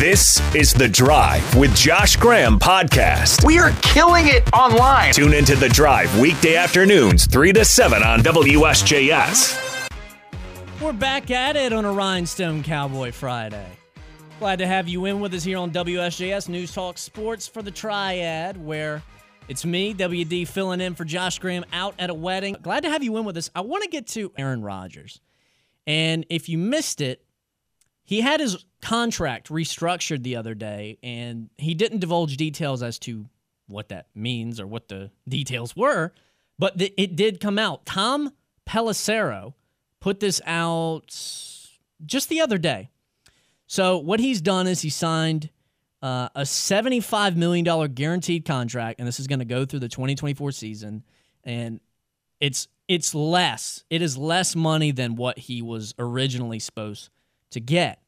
This is The Drive with Josh Graham podcast. We are killing it online. Tune into The Drive weekday afternoons, 3 to 7 on WSJS. We're back at it on a Rhinestone Cowboy Friday. Glad to have you in with us here on WSJS News Talk Sports for the Triad, where it's me, WD, filling in for Josh Graham out at a wedding. Glad to have you in with us. I want to get to Aaron Rodgers. And if you missed it, he had his contract restructured the other day, and he didn't divulge details as to what that means or what the details were, but th- it did come out. Tom Pelissero put this out just the other day. So what he's done is he signed uh, a $75 million guaranteed contract, and this is going to go through the 2024 season. And it's it's less. It is less money than what he was originally supposed to get.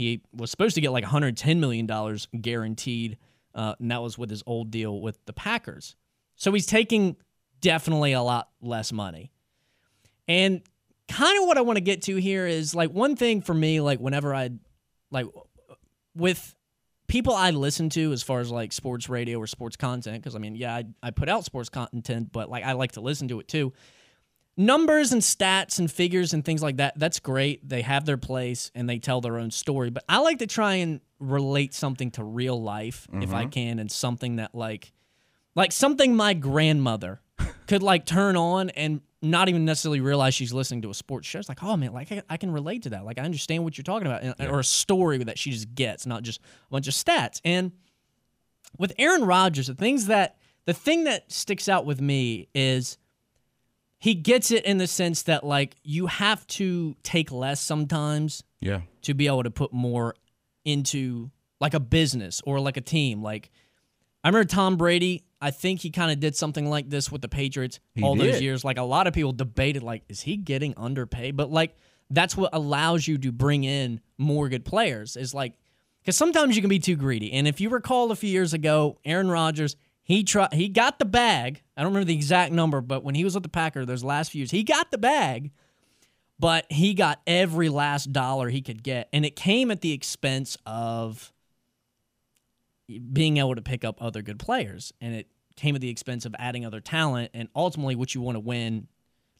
He was supposed to get like 110 million dollars guaranteed, uh, and that was with his old deal with the Packers. So he's taking definitely a lot less money. And kind of what I want to get to here is like one thing for me, like whenever I like with people I listen to as far as like sports radio or sports content, because I mean, yeah, I, I put out sports content, but like I like to listen to it too numbers and stats and figures and things like that that's great they have their place and they tell their own story but i like to try and relate something to real life mm-hmm. if i can and something that like like something my grandmother could like turn on and not even necessarily realize she's listening to a sports show it's like oh man like i, I can relate to that like i understand what you're talking about and, yeah. or a story that she just gets not just a bunch of stats and with aaron rodgers the things that the thing that sticks out with me is he gets it in the sense that like you have to take less sometimes yeah. to be able to put more into like a business or like a team. Like i remember tom brady i think he kind of did something like this with the patriots he all did. those years. Like a lot of people debated like is he getting underpaid? But like that's what allows you to bring in more good players is like because sometimes you can be too greedy. And if you recall a few years ago aaron rodgers he tried. He got the bag. I don't remember the exact number, but when he was with the Packer, those last few years, he got the bag. But he got every last dollar he could get, and it came at the expense of being able to pick up other good players, and it came at the expense of adding other talent, and ultimately, what you want to win.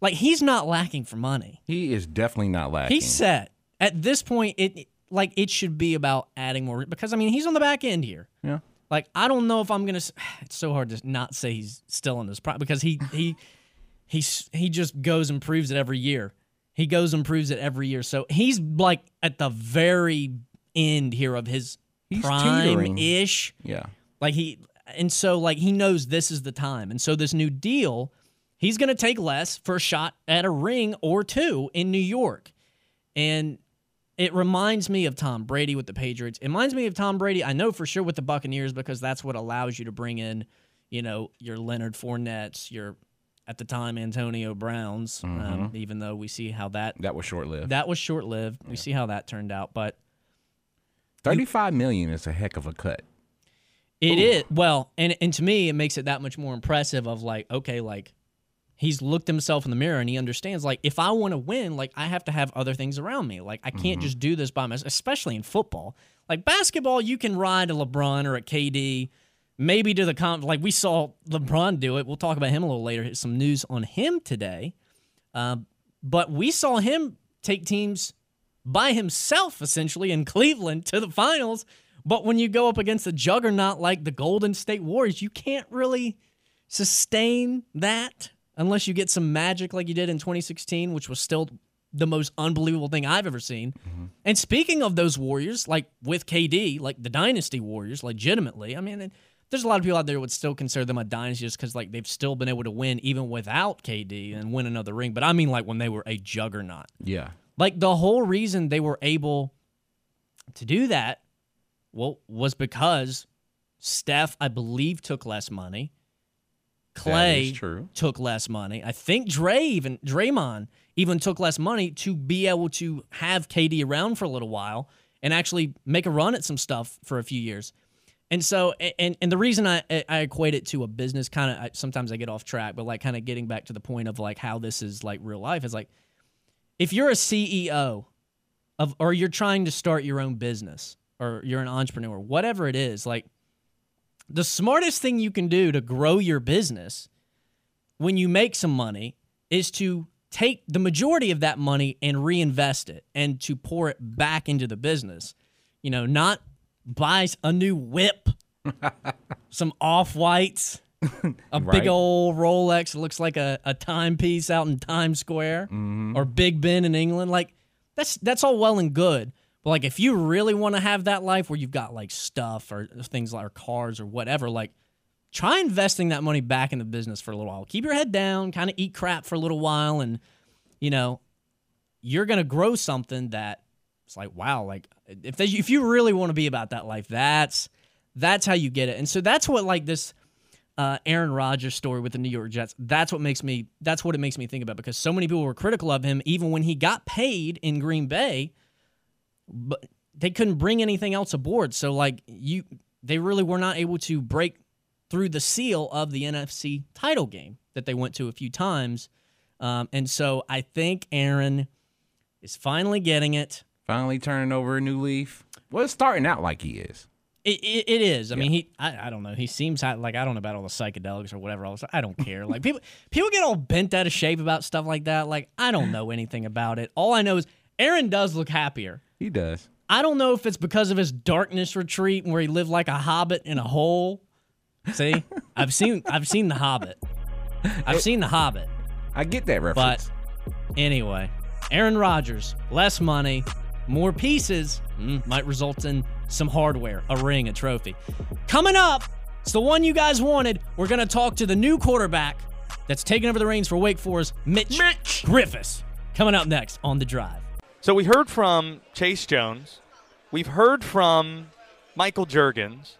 Like he's not lacking for money. He is definitely not lacking. He's set at this point. It like it should be about adding more because I mean he's on the back end here. Yeah. Like I don't know if I'm gonna. It's so hard to not say he's still in his prime because he he he's he just goes and proves it every year. He goes and proves it every year. So he's like at the very end here of his He's prime ish. Yeah. Like he and so like he knows this is the time. And so this new deal, he's gonna take less for a shot at a ring or two in New York. And it reminds me of Tom Brady with the Patriots. It reminds me of Tom Brady, I know for sure with the Buccaneers because that's what allows you to bring in, you know, your Leonard Fournettes, your at the time Antonio Browns. Um, mm-hmm. Um, even though we see how that that was short lived. That was short lived. Yeah. We see how that turned out, but thirty-five million is a heck of a cut. It Ooh. is well, and and to me, it makes it that much more impressive. Of like, okay, like he's looked himself in the mirror and he understands like if I want to win, like I have to have other things around me. Like I can't mm-hmm. just do this by myself, especially in football. Like basketball, you can ride a LeBron or a KD, maybe to the comp. Like we saw LeBron do it. We'll talk about him a little later. Some news on him today, uh, but we saw him take teams by himself essentially in Cleveland to the finals. But when you go up against a juggernaut like the Golden State Warriors, you can't really sustain that unless you get some magic like you did in 2016, which was still the most unbelievable thing I've ever seen. Mm-hmm. And speaking of those Warriors, like with KD, like the Dynasty Warriors, legitimately, I mean, there's a lot of people out there would still consider them a dynasty just because like they've still been able to win even without KD and win another ring. But I mean, like when they were a juggernaut. Yeah. Like the whole reason they were able to do that, well, was because Steph, I believe, took less money. Clay took less money. I think Dre even Draymond even took less money to be able to have KD around for a little while and actually make a run at some stuff for a few years. And so, and and the reason I I equate it to a business kind of sometimes I get off track, but like kind of getting back to the point of like how this is like real life is like if you're a CEO of or you're trying to start your own business, or you're an entrepreneur, whatever it is, like the smartest thing you can do to grow your business when you make some money is to take the majority of that money and reinvest it and to pour it back into the business. You know, not buy a new whip, some off whites, a Right. big old Rolex that looks like a, a timepiece out in Times Square mm-hmm. or Big Ben in England. Like that's that's all well and good. But like if you really want to have that life where you've got like stuff or things like or cars or whatever, like try investing that money back in the business for a little while. Keep your head down, kind of eat crap for a little while, and you know you're gonna grow something that it's like wow, like if they, if you really want to be about that life, that's that's how you get it. And so that's what like this uh, Aaron Rodgers story with the New York Jets. That's what makes me. That's what it makes me think about because so many people were critical of him even when he got paid in Green Bay, but they couldn't bring anything else aboard. So like you, they really were not able to break through the seal of the NFC title game that they went to a few times. Um, and so I think Aaron is finally getting it. Finally turning over a new leaf. Well, it's starting out like he is. It, it, it is. I mean, he. I, I don't know. He seems ha- like I don't know about all the psychedelics or whatever else. I don't care. Like people, people get all bent out of shape about stuff like that. Like I don't know anything about it. All I know is Aaron does look happier. He does. I don't know if it's because of his darkness retreat where he lived like a hobbit in a hole. See, I've seen I've seen the Hobbit. I've seen the Hobbit. I get that reference. But anyway, Aaron Rodgers, less money, more pieces mm, might result in some hardware, a ring, a trophy. Coming up, it's the one you guys wanted. We're going to talk to the new quarterback that's taking over the reins for Wake Forest, Mitch, Mitch! Griffis. Coming up next on The Drive. So we heard from Chase Jones. We've heard from Michael Jurgens.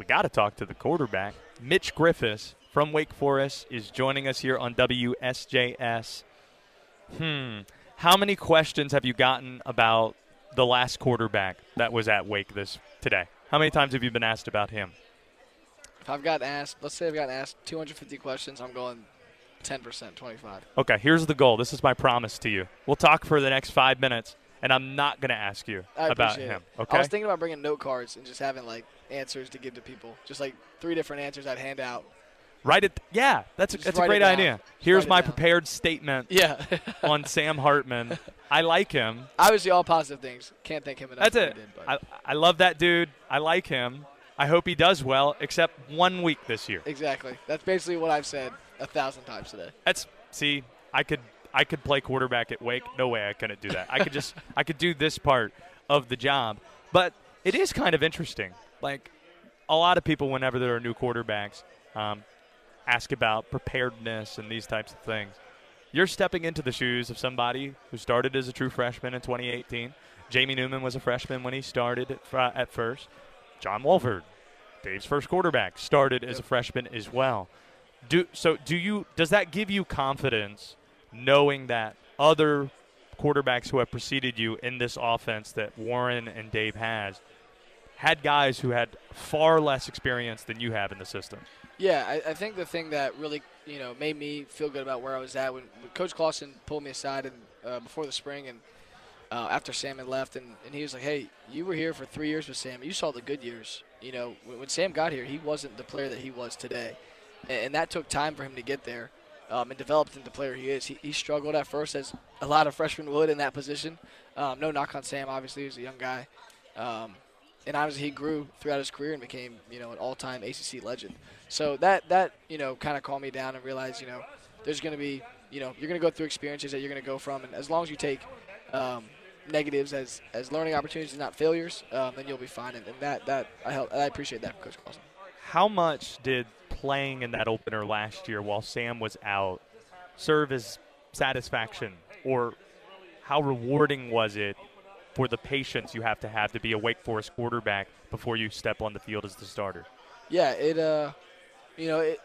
We got to talk to the quarterback. Mitch Griffis from Wake Forest is joining us here on WSJS. Hmm. How many questions have you gotten about the last quarterback that was at Wake this today? How many times have you been asked about him? If I've gotten asked, let's say I've gotten asked 250 questions, I'm going 10%, 25. Okay, here's the goal. This is my promise to you. We'll talk for the next five minutes, and I'm not going to ask you I about him. it. Okay. I was thinking about bringing note cards and just having like answers to give to people, just like three different answers I'd hand out. Write it. Yeah, that's a, Just that's a great idea. Here's my down. prepared statement Yeah. on Sam Hartman. I like him. Obviously, all positive things. Can't thank him enough. That's it. did, I, I love that dude. I like him. I hope he does well, except one week this year. exactly. That's basically what I've said a thousand times today. That's see, I could I could play quarterback at Wake. No way I couldn't do that. I could just I could do this part of the job. But it is kind of interesting. Like a lot of people, whenever there are new quarterbacks, um, ask about preparedness and these types of things. You're stepping into the shoes of somebody who started as a true freshman in 2018. Jamie Newman was a freshman when he started at, fr- at first. John Wolford, Dave's first quarterback, started as a freshman as well. Do so? Do you? Does that give you confidence, knowing that other quarterbacks who have preceded you in this offense that Warren and Dave has had guys who had far less experience than you have in the system? Yeah, I, I think the thing that really you know made me feel good about where I was at when, when Coach Clawson pulled me aside and uh, before the spring and uh, after Sam had left and, and he was like, "Hey, you were here for three years with Sam. You saw the good years. You know, when, when Sam got here, he wasn't the player that he was today, and, that took time for him to get there." Um, and developed into the player he is. He, he struggled at first, as a lot of freshmen would in that position. Um, no knock on Sam, obviously, he was a young guy. Um, and obviously he grew throughout his career and became you know an all-time ACC legend. So that that you know kind of calmed me down and realized you know there's going to be you know you're going to go through experiences that you're going to go from, and as long as you take um, negatives as as learning opportunities and not failures, um, then you'll be fine. And, and that that I help, I appreciate that, from Coach Clawson. How much did playing in that opener last year while Sam was out serve as satisfaction, or how rewarding was it for the patience you have to have to be a Wake Forest quarterback before you step on the field as the starter? Yeah, it uh, you know it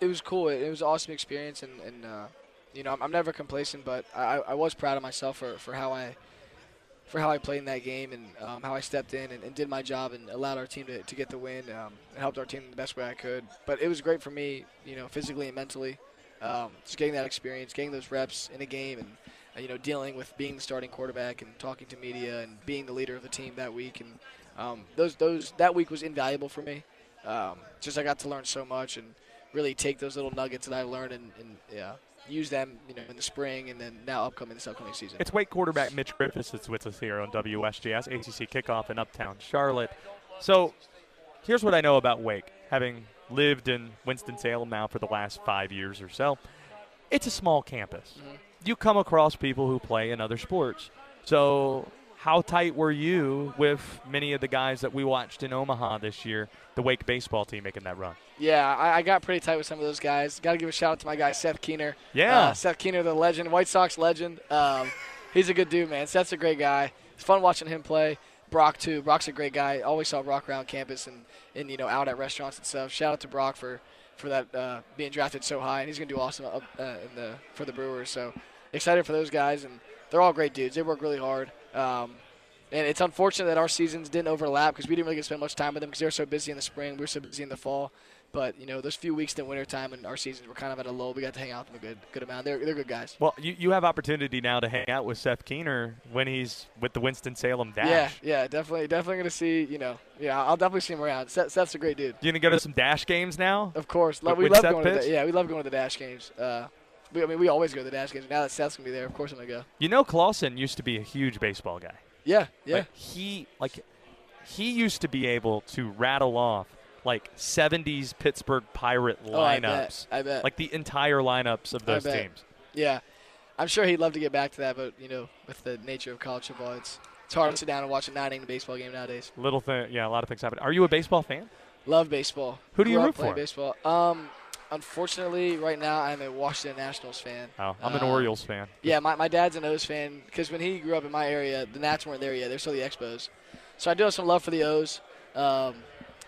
it was cool. It, it was an awesome experience, and and uh, you know I'm, I'm never complacent, but I, I was proud of myself for, for how I for how I played in that game and um, how I stepped in and, and did my job and allowed our team to, to get the win um, and helped our team the best way I could. But it was great for me, you know, physically and mentally, um, just getting that experience, getting those reps in a game, and uh, you know, dealing with being the starting quarterback and talking to media and being the leader of the team that week. And um, those those that week was invaluable for me. Um, just I got to learn so much and really take those little nuggets that I learned and, and yeah, use them, you know, in the spring and then now upcoming this upcoming season. It's Wake quarterback Mitch Griffis that's with us here on WSJS ACC kickoff in Uptown Charlotte. So, here's what I know about Wake, having lived in Winston Salem now for the last five years or so. It's a small campus. Mhm. You come across people who play in other sports. So, how tight were you with many of the guys that we watched in Omaha this year, the Wake baseball team making that run? Yeah, I, I got pretty tight with some of those guys. Got to give a shout out to my guy Seth Keener. Yeah. uh, Seth Keener, the legend, White Sox legend. Um, he's a good dude, man. Seth's a great guy. It's fun watching him play. Brock too. Brock's a great guy. Always saw Brock around campus and, and you know out at restaurants and stuff. Shout out to Brock for for that uh, being drafted so high, and he's gonna do awesome up, uh, in the for the Brewers. So excited for those guys, and they're all great dudes. They work really hard. Um, and it's unfortunate that our seasons didn't overlap because we didn't really get to spend much time with them because they were so busy in the spring. We were so busy in the fall. But you know, those few weeks in the wintertime and our seasons were kind of at a low. We got to hang out with them a good good amount. They're they're good guys. Well, you, you have opportunity now to hang out with Seth Keener when he's with the Winston-Salem Dash. Yeah, yeah, definitely, definitely gonna see. You know, yeah, I'll definitely see him around. Seth, Seth's a great dude. You gonna go to some Dash games now? Of course, With- we love Seth going to the, yeah, we love going to the dash games. Uh, we, I mean, we always go to the dash games. Now that Seth's gonna be there, of course I'm gonna go. You know, Clawson used to be a huge baseball guy. Yeah, yeah, Like, he like he used to be able to rattle off like 70s Pittsburgh Pirate oh, I bet, lineups, I bet. like the entire lineups of those teams. yeah, I'm sure he'd love to get back to that, but you know, with the nature of college football, it's it's hard to sit down and watch a nine inning baseball game nowadays. Little thing, yeah, a lot of things happen. Are you a baseball fan? Love baseball. Who do you Grew root for? Baseball. Um, unfortunately, right now I'm a Washington Nationals fan. Oh, I'm an Uh, Orioles fan. Yeah, my, my dad's an O's fan because when he grew up in my area, the Nats weren't there yet. They're still the Expos. So I do have some love for the O's, um,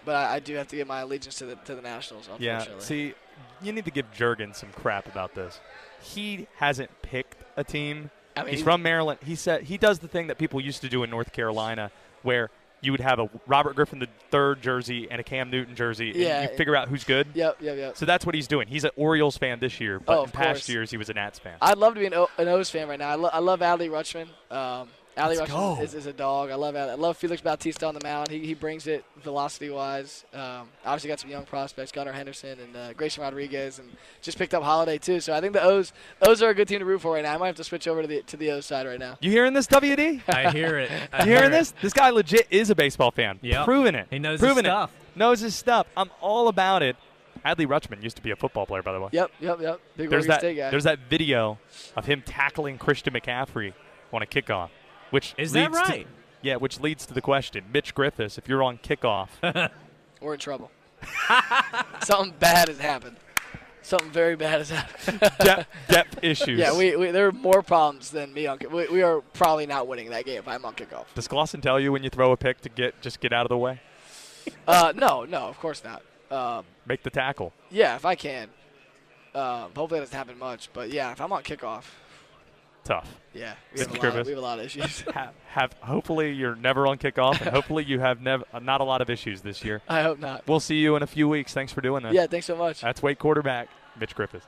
but I, I do have to give my allegiance to the to the Nationals. Yeah, see, you need to give Jurgens some crap about this. He hasn't picked a team. I mean, He's from Maryland. He said he does the thing that people used to do in North Carolina, where you would have a Robert Griffin the third jersey and a Cam Newton jersey, and Yeah. you figure out who's good. Yep, yep, yep. So that's what he's doing. He's an Orioles fan this year, but Oh, in past course. years he was a Nats fan. I'd love to be an, o- an O's fan right now. I, lo- I love Adley Rutschman. Um, Adley Let's Rutschman is, is a dog. I love Adley. I love Felix Bautista on the mound. He, he brings it velocity wise. Um, obviously got some young prospects, Gunnar Henderson and uh, Grayson Rodriguez, and just picked up Holliday too. So I think the O's O's are a good team to root for right now. I might have to switch over to the to the O's side right now. you hearing this, WD? I hear it. I You hear hearing it. this? This guy legit is a baseball fan. Yeah, Proving it. He knows his Proving stuff. It. Knows his stuff. I'm all about it. Adley Rutschman used to be a football player, by the way. Yep, yep, yep. Big There's Oregon that. State guy. There's that video of him tackling Christian McCaffrey on a kickoff, which Is that leads to- right? yeah, which leads to the question: Mitch Griffis, if you're on kickoff, We're in trouble. Something bad has happened. Something very bad has happened. depth, depth issues. yeah, we, we there are more problems than me on. kick- We, we are probably not winning that game if I'm on kickoff. Does Clawson tell you when you throw a pick to get just get out of the way, Uh, no, no, of course not. Um, make the tackle? yeah, if I can. Um, hopefully it doesn't happen much, but yeah, if I'm on kickoff, Tough. yeah, we have, a lot, Griffis. we have a lot of issues. have, have hopefully you're never on kickoff, and hopefully you have never uh, not a lot of issues this year. I hope not. We'll see you in a few weeks. Thanks for doing that. Yeah, thanks so much. That's Wake quarterback Mitch Griffis.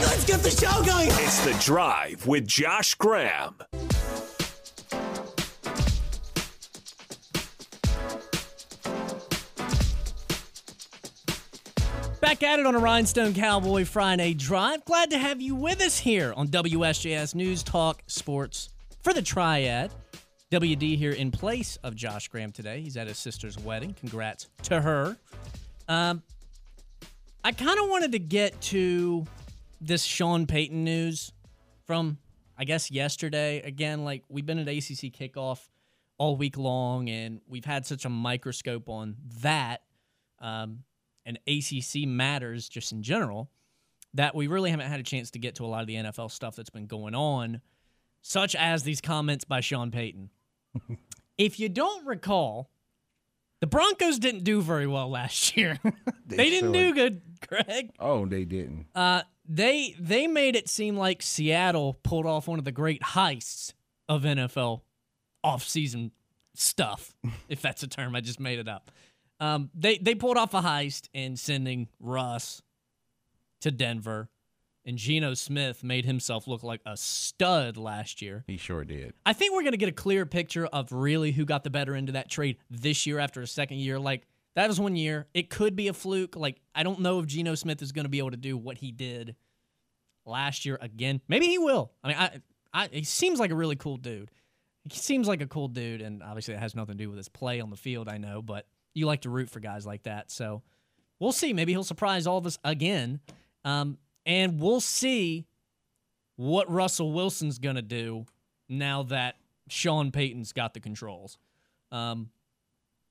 Let's get the show going. It's The Drive with Josh Graham. Back at it on a Rhinestone Cowboy Friday Drive. Glad to have you with us here on WSJS News Talk Sports for the Triad. WD here in place of Josh Graham today. He's at his sister's wedding. Congrats to her. Um, I kind of wanted to get to this Sean Payton news from, I guess, yesterday. Again, like we've been at ACC kickoff all week long, and we've had such a microscope on that. Um, and ACC matters just in general, that we really haven't had a chance to get to a lot of the NFL stuff that's been going on, such as these comments by Sean Payton. if you don't recall, the Broncos didn't do very well last year. they, didn't do good, Greg. Oh, they didn't. Uh, they they made it seem like Seattle pulled off one of the great heists of NFL offseason stuff, if that's a term. I just made it up. Um, they they pulled off a heist in sending Russ to Denver. And Geno Smith made himself look like a stud last year. He sure did. I think we're going to get a clear picture of really who got the better end of that trade this year after a second year. Like, that was one year. It could be a fluke. Like, I don't know if Geno Smith is going to be able to do what he did last year again. Maybe he will. I mean, I, I, he seems like a really cool dude. He seems like a cool dude, and obviously it has nothing to do with his play on the field, I know, but you like to root for guys like that. So we'll see. Maybe he'll surprise all of us again. Um, and we'll see what Russell Wilson's going to do now that Sean Payton's got the controls. Um,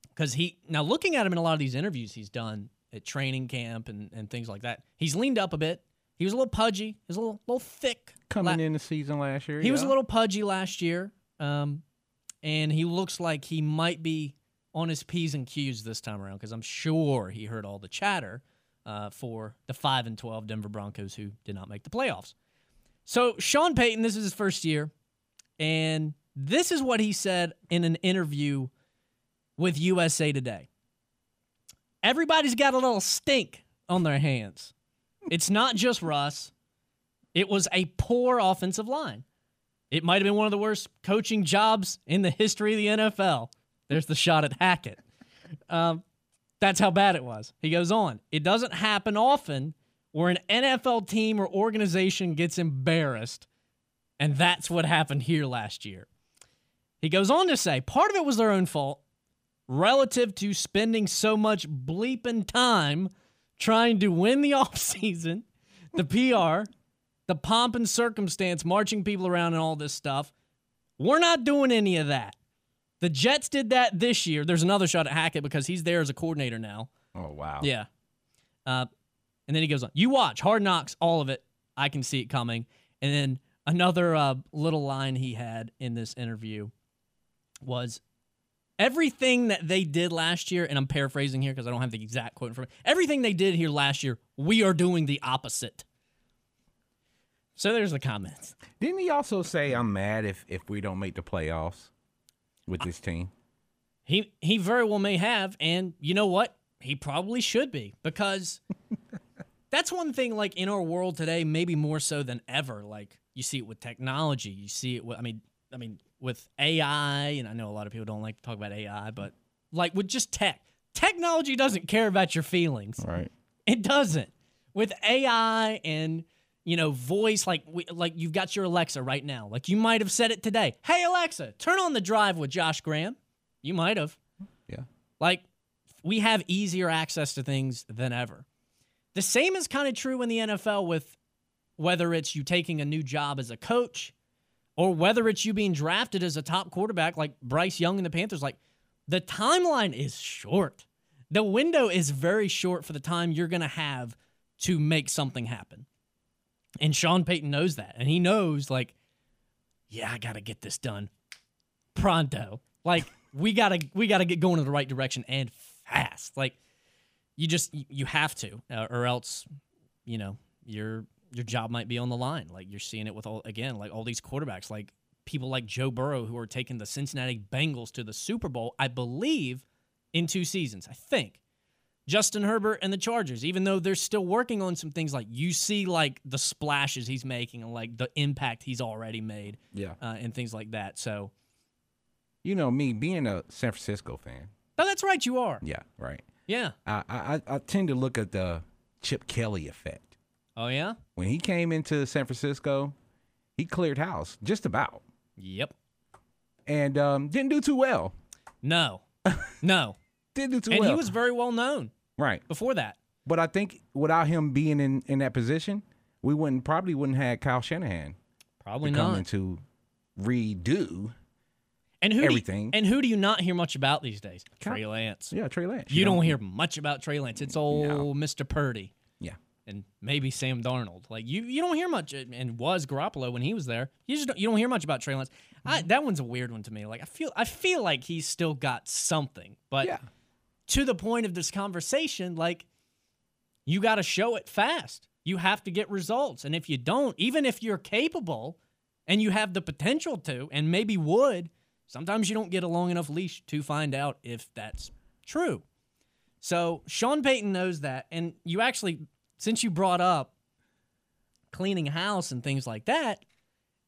because he now looking at him in a lot of these interviews he's done at training camp and, and things like that, he's leaned up a bit. He was a little pudgy. He was a little little thick. Coming La- in the season last year. he was a little pudgy last year, um, and he looks like he might be on his p's and q's this time around because I'm sure he heard all the chatter uh, for the five and twelve Denver Broncos who did not make the playoffs. So Sean Payton, this is his first year, and this is what he said in an interview with USA Today. Everybody's got a little stink on their hands. It's not just Russ. It was a poor offensive line. It might have been one of the worst coaching jobs in the history of the NFL. There's the shot at Hackett. Um, that's how bad it was. He goes on. It doesn't happen often where an NFL team or organization gets embarrassed, and that's what happened here last year. He goes on to say part of it was their own fault relative to spending so much bleeping time trying to win the offseason, the PR, the pomp and circumstance, marching people around and all this stuff. We're not doing any of that. The Jets did that this year. There's another shot at Hackett because he's there as a coordinator now. Oh wow. Yeah. Uh, and then he goes on. You watch Hard Knocks, all of it. I can see it coming. And then another uh, little line he had in this interview was everything that they did last year, and I'm paraphrasing here because I don't have the exact quote in front of me. Everything they did here last year, we are doing the opposite. So there's the comments. Didn't he also say I'm mad if if we don't make the playoffs with this team? He he very well may have, and you know what? He probably should be because that's one thing. Like in our world today, maybe more so than ever. Like you see it with technology. You see it with. I mean, I mean with AI, and I know a lot of people don't like to talk about AI, but like with just tech, technology doesn't care about your feelings. Right. It doesn't. With AI and you know voice, like we, like you've got your Alexa right now. Like you might have said it today. Hey Alexa, turn on the drive with Josh Graham. You might have. Yeah. Like we have easier access to things than ever. The same is kind of true in the NFL with whether it's you taking a new job as a coach or whether it's you being drafted as a top quarterback like Bryce Young and the Panthers. Like the timeline is short. The window is very short for the time you're going to have to make something happen. And Sean Payton knows that. And he knows, like, yeah, I got to get this done pronto. Like, we got to we got to get going in the right direction and fast. Like, you just you have to uh, or else, you know, your your job might be on the line. Like you're seeing it with all again, like all these quarterbacks, like people like Joe Burrow who are taking the Cincinnati Bengals to the Super Bowl, I believe, in two seasons. I think. Justin Herbert and the Chargers, even though they're still working on some things, like you see, like the splashes he's making and like the impact he's already made, Yeah. uh, and things like that. So, You know me being a San Francisco fan. oh, that's right, you are. Yeah. Right. Yeah. I I, I tend to look at the Chip Kelly effect. Oh yeah. When he came into San Francisco, he cleared house just about, Yep. and um, didn't do too well. No. No. Didn't do too and well. And he was very well known right. before that. But I think without him being in, in that position, we wouldn't probably wouldn't have Kyle Shanahan Probably not. to redo. And who Do everything. you, and who do you not hear much about these days? Cal- Trey Lance. Yeah, Trey Lance. You don't hear much about Trey Lance. It's old Mr. Purdy Yeah. and maybe Sam Darnold. Like you, you don't hear much. And was Garoppolo when he was there. You just don't, you don't hear much about Trey Lance. Mm-hmm. I, that one's a weird one to me. Like I feel I feel like he's still got something, but Yeah. To the point of this conversation, like you got to show it fast. You have to get results, and if you don't, even if you're capable and you have the potential to, and maybe would, sometimes you don't get a long enough leash to find out if that's true. So Sean Payton knows that, and you actually, since you brought up cleaning house and things like that,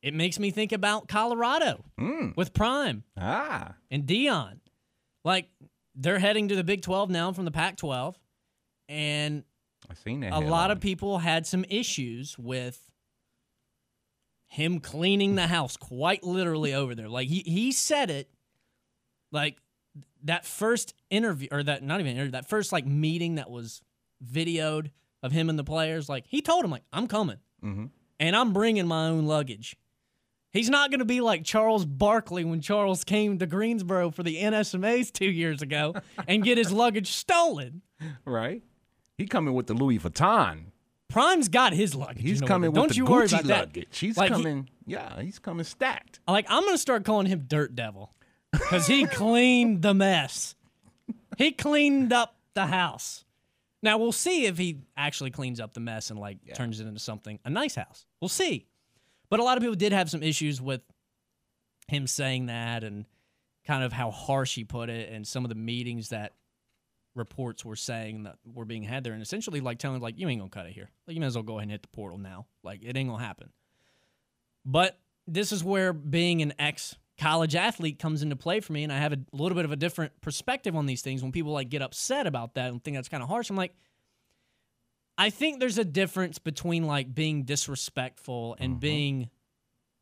it makes me think about Colorado Mm. with Prime Ah. and Deion. Like they're heading to the Big 12 now from the Pac 12. And I seen that. a lot of people had some issues with him cleaning the house quite literally over there. Like he he said it like that first interview or that not even interview, that first like meeting that was videoed of him and the players like he told him like I'm coming. Mhm. And I'm bringing my own luggage. He's not going to be like Charles Barkley when Charles came to Greensboro for the NSMAs 2 years ago and get his luggage stolen. right. He coming with the Louis Vuitton. Prime's got his luggage. He's you know, coming with Don't the you Gucci worry about luggage. that. He's Like, he- coming. yeah, he's coming stacked. like I'm gonna start calling him Dirt Devil because he cleaned the mess. He cleaned up the house. Now we'll see if he actually cleans up the mess and like turns it into something a nice house. We'll see. But a lot of people did have some issues with him saying that and kind of how harsh he put it and some of the meetings that reports were saying that were being had there and essentially like telling like you ain't gonna cut it here. Like you might as well go ahead and hit the portal now. Like it ain't gonna happen. But this is where being an ex college athlete comes into play for me, and I have a little bit of a different perspective on these things. When people like get upset about that and think that's kind of harsh, I'm like, I think there's a difference between like being disrespectful and mm-hmm. being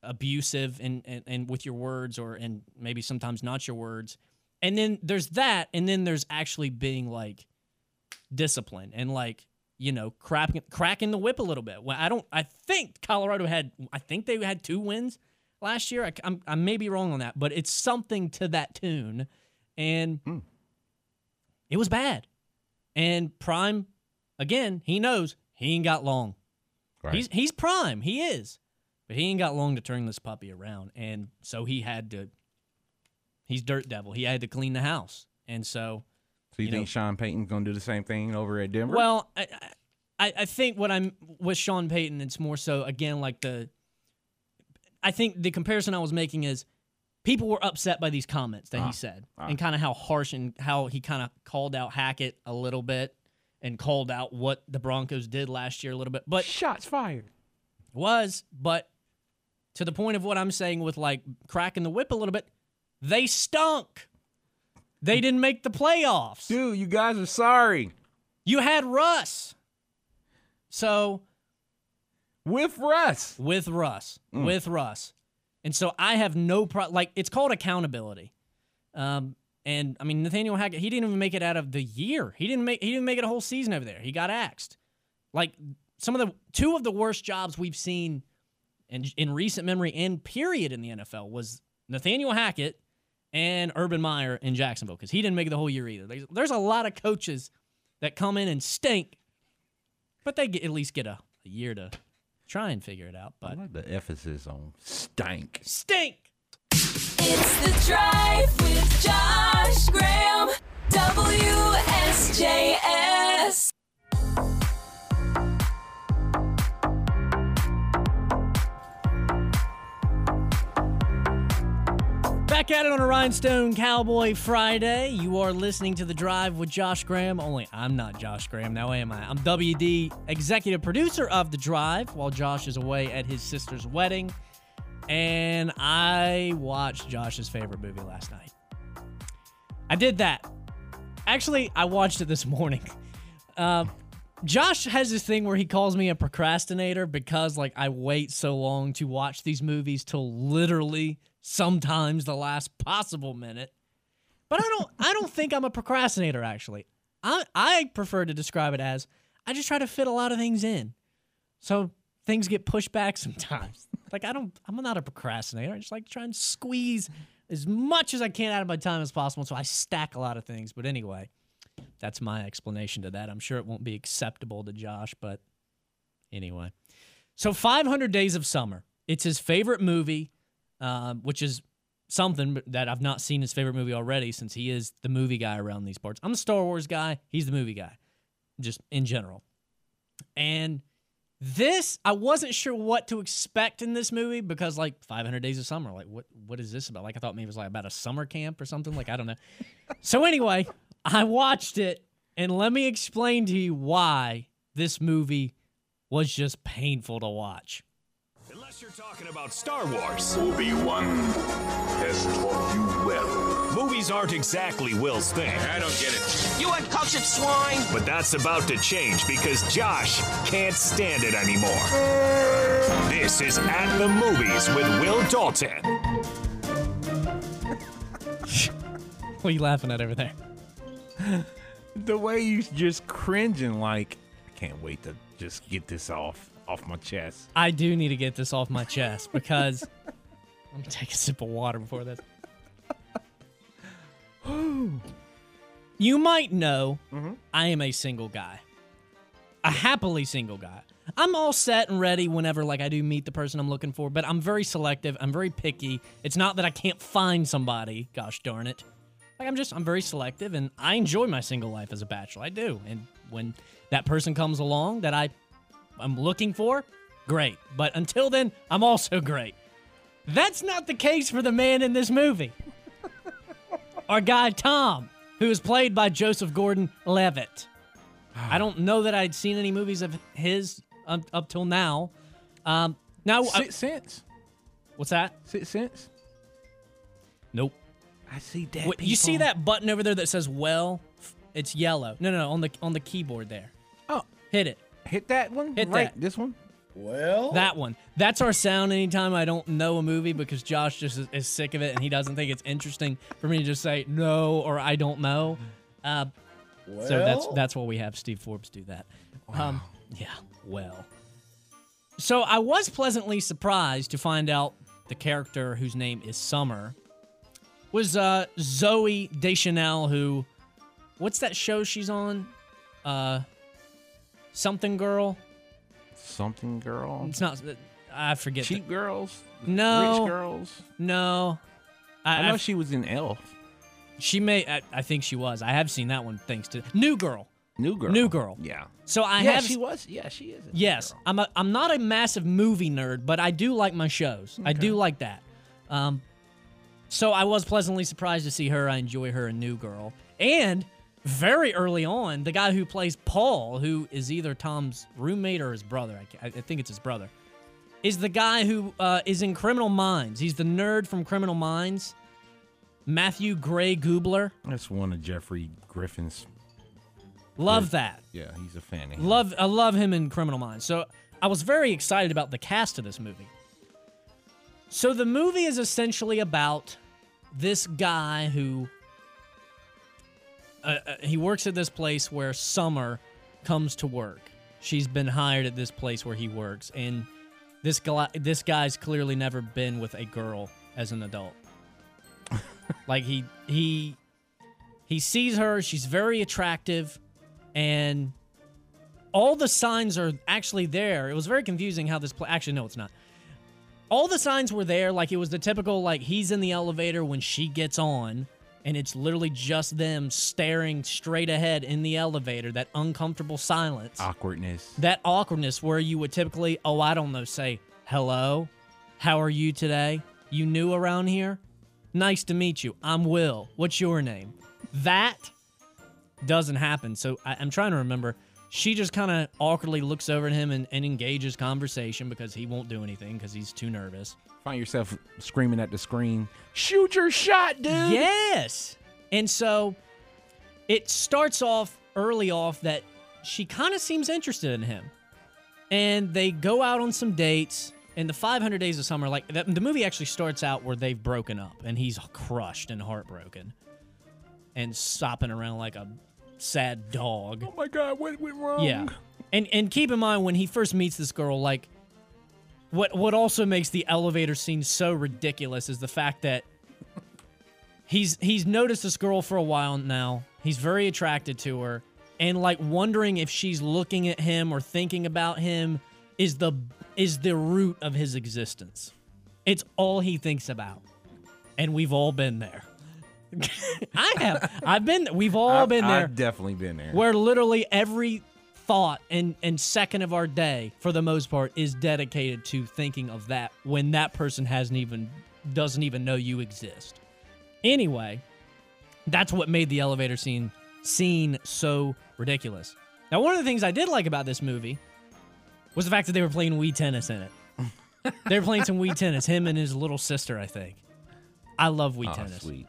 abusive and, and and with your words or and maybe sometimes not your words. And then there's that, and then there's actually being like disciplined and like you know cracking cracking the whip a little bit. Well, I don't. I think Colorado had. I think they had two wins last year. I, I'm I may be wrong on that, but it's something to that tune, and hmm. it was bad. And Prime, again, he knows he ain't got long. Right. He's he's prime. He is, but he ain't got long to turn this puppy around, and so he had to. He's dirt devil. He had to clean the house, and so so you, you think know- Sean Payton's gonna do the same thing over at Denver? Well, I, I, I think what I'm with Sean Payton, it's more so again like the. I think the comparison I was making is people were upset by these comments that Ah, he said ah. and kind of how harsh and how he kind of called out Hackett a little bit and called out what the Broncos did last year a little bit. But shots fired. was, but to the point of what I'm saying with like cracking the whip a little bit, they stunk. They didn't make the playoffs. Dude, you guys are sorry. You had Russ. So With Russ. with Russ, with Russ, and so I have no pro. Like it's called accountability. Um, and I mean Nathaniel Hackett, he didn't even make it out of the year. He didn't make he didn't make it a whole season over there. He got axed. Like some of the two of the worst jobs we've seen in in recent memory and period in the NFL was Nathaniel Hackett and Urban Meyer in Jacksonville because he didn't make it the whole year either. There's, there's a lot of coaches that come in and stink, but they get, at least get a, a year to try and figure it out. I But like the emphasis on stank. stink. It's the drive with Josh At it on a Rhinestone Cowboy Friday. You are listening to The Drive with Josh Graham. Only I'm not Josh Graham. Now am I? I'm WD, executive producer of The Drive, while Josh is away at his sister's wedding. And I watched Josh's favorite movie last night. I did that. Actually, I watched it this morning. Um, Josh has this thing where he calls me a procrastinator because like I wait so long to watch these movies till literally sometimes the last possible minute. But I don't I don't think I'm a procrastinator actually. I I prefer to describe it as I just try to fit a lot of things in. So things get pushed back sometimes. like I don't I'm not a procrastinator. I just like to try and squeeze as much as I can out of my time as possible so I stack a lot of things. But anyway, that's my explanation to that. I'm sure it won't be acceptable to Josh, but anyway. So 500 Days of Summer. It's his favorite movie, uh, which is something that I've not seen his favorite movie already since he is the movie guy around these parts. I'm the Star Wars guy. He's the movie guy, just in general. And this, I wasn't sure what to expect in this movie because, like, 500 Days of Summer, like, what what is this about? Like, I thought maybe it was like about a summer camp or something. Like, I don't know. so anyway, I watched it, and let me explain to you why this movie was just painful to watch. Unless you're talking about Star Wars, Obi-Wan has taught you well. movies aren't exactly Will's thing. I don't get it. You uncultured swine! But that's about to change because Josh can't stand it anymore. This is At the Movies with Will Dalton. What are you laughing at over there? The way you just cringing, like I can't wait to just get this off off my chest. I do need to get this off my chest because I'm gonna take a sip of water before this. you might know mm-hmm. I am a single guy, a happily single guy. I'm all set and ready whenever like I do meet the person I'm looking for, but I'm very selective. I'm very picky. It's not that I can't find somebody. Gosh darn it. Like I'm just I'm very selective and I enjoy my single life as a bachelor. I do. And when that person comes along that I I'm looking for, great. But until then, I'm also great. That's not the case for the man in this movie. Our guy Tom, who is played by Joseph Gordon-Levitt. I don't know that I'd seen any movies of his up, up till now. Um, now, uh, Sixth Sense. what's that? Sixth Sense. Nope. I see that. Wait, you see that button over there that says "well"? It's yellow. No, no, no, on the on the keyboard there. Oh, Hit it. Hit that one. Hit right. that. This one. Well, that one. That's our sound anytime I don't know a movie because Josh just is, is sick of it and he doesn't think it's interesting for me to just say no or I don't know. Uh, So that's that's why we have Steve Forbes do that. Um, yeah, well. So I was pleasantly surprised to find out the character whose name is Summer was uh, Zooey Deschanel, who, what's that show she's on? Uh, something Girl. Something girl. It's not. I forget. the- Cheap girls. No. Rich girls. No. I know I, she was in Elf. she may. I, I think she was. I have seen that one. Thanks to New Girl. New girl. New Girl. Yeah. So I yeah, have. she was. Yeah, she is. Yes. I'm a, I'm not a massive movie nerd, but I do like my shows. I do like that. Um, so I was pleasantly surprised to see her. I enjoy her in New Girl, and very early on, the guy who plays Paul, who is either Tom's roommate or his brother, I, I think it's his brother, is the guy who uh, is in Criminal Minds. He's the nerd from Criminal Minds, Matthew Gray Gubler. That's one of Jeffrey Griffin's. Love that. Yeah, he's a fan of him. Love I love him in Criminal Minds. So I was very excited about the cast of this movie. So the movie is essentially about this guy who uh, uh, he works at this place where Summer comes to work. She's been hired at this place where he works, and this guy this guy's clearly never been with a girl as an adult. like he he he sees her. She's very attractive, and all the signs are actually there. It was very confusing how this play. Actually, no, it's not. All the signs were there. Like it was the typical like he's in the elevator when she gets on, and it's literally just them staring straight ahead in the elevator. That uncomfortable silence Awkwardness. that awkwardness where you would typically, oh, I don't know, say, hello, how are you today? You new around here? Nice to meet you. I'm Will. What's your name? That doesn't happen. So I, I'm trying to remember. She just kind of awkwardly looks over at him and, and engages conversation because he won't do anything because he's too nervous. Find yourself screaming at the screen. Shoot your shot, dude. Yes. And so it starts off early off that she kind of seems interested in him. And they go out on some dates. And the 500 Days of Summer, like the, the movie actually starts out where they've broken up and he's crushed and heartbroken and sopping around like a sad dog. Oh my God, what went wrong? Yeah. And and keep in mind when he first meets this girl, like what what also makes the elevator scene so ridiculous is the fact that he's he's noticed this girl for a while now. He's very attracted to her and like wondering if she's looking at him or thinking about him is the is the root of his existence. It's all he thinks about. And we've all been there. I have. I've been we've all I've, been there I've definitely been there. where literally every thought and, and second of our day, for the most part, is dedicated to thinking of that when that person hasn't even doesn't even know you exist. Anyway, that's what made the elevator scene scene so ridiculous. Now, one of the things I did like about this movie was the fact that they were playing Wii tennis in it. they were playing some Wii tennis. Him and his little sister, I think. I love Wii Oh, tennis. sweet.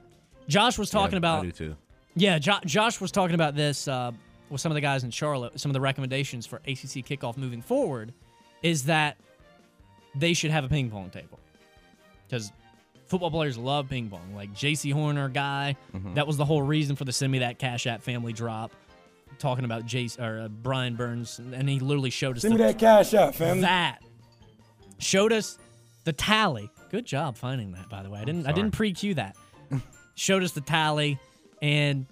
Josh was talking Yeah, about I do too. yeah, jo- Josh was talking about this uh, with some of the guys in Charlotte. Some of the recommendations for ACC kickoff moving forward is that they should have a ping pong table because football players love ping pong. Like J.C. Horner guy, that was the whole reason for the send me that cash app family drop. Talking about Jace or uh, Brian Burns, and he literally showed us Send me that cash App fam. that showed us the tally. Good job finding that, by the way. I didn't I didn't pre-cue that. Showed us the tally, and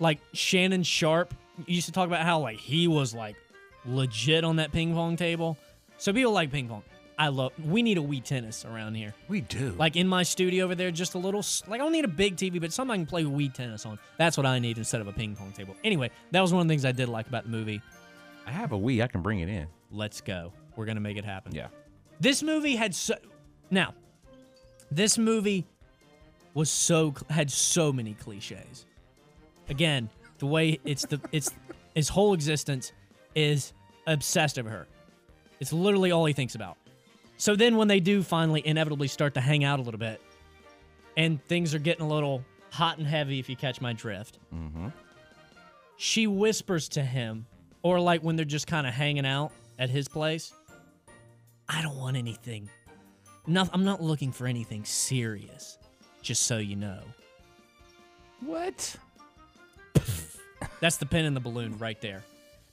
like Shannon Sharpe used to talk about how like he was like legit on that ping pong table. So people like ping pong. I love. We need a Wii tennis around here. We do. Like in my studio over there, just a little. Like I don't need a big TV, but something I can play Wii tennis on. That's what I need instead of a ping pong table. Anyway, that was one of the things I did like about the movie. I have a Wii. I can bring it in. Let's go. We're gonna make it happen. Yeah. This movie had so now. This movie was so had so many cliches. Again, the way it's the it's his whole existence is obsessed over her. It's literally all he thinks about. So then when they do finally inevitably start to hang out a little bit and things are getting a little hot and heavy if you catch my drift. Mm-hmm. She whispers to him or like when they're just kind of hanging out at his place, I don't want anything. No, I'm not looking for anything serious. Just so you know. What? That's the pin in the balloon right there.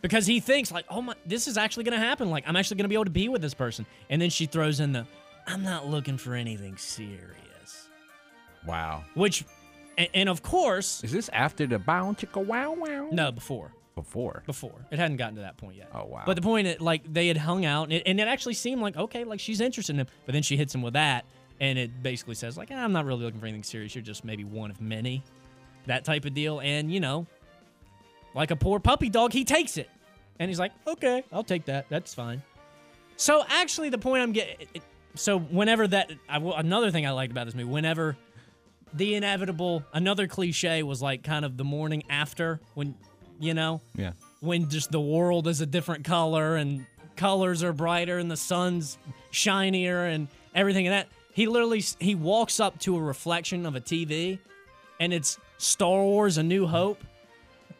Because he thinks like, "Oh my, this is actually going to happen. Like I'm actually going to be able to be with this person." And then she throws in the, "I'm not looking for anything serious." Wow. Which and, and of course, Is this after the bow chicka wow wow? no, before. Before. Before. It hadn't gotten to that point yet. Oh, wow. But the point is, like, they had hung out, and it, and it actually seemed like, okay, like, she's interested in him. But then she hits him with that, and it basically says, like, "Ah, I'm not really looking for anything serious. You're just maybe one of many. That type of deal. And, you know, like a poor puppy dog, he takes it. And he's like, okay, I'll take that. That's fine. So, actually, the point I'm getting. So, whenever that. I, another thing I liked about this movie, whenever the inevitable, another cliche was like kind of the morning after when, you know, Yeah. when just the world is a different color and colors are brighter and the sun's shinier and everything and that he literally he walks up to a reflection of a TV and it's Star Wars a New Hope.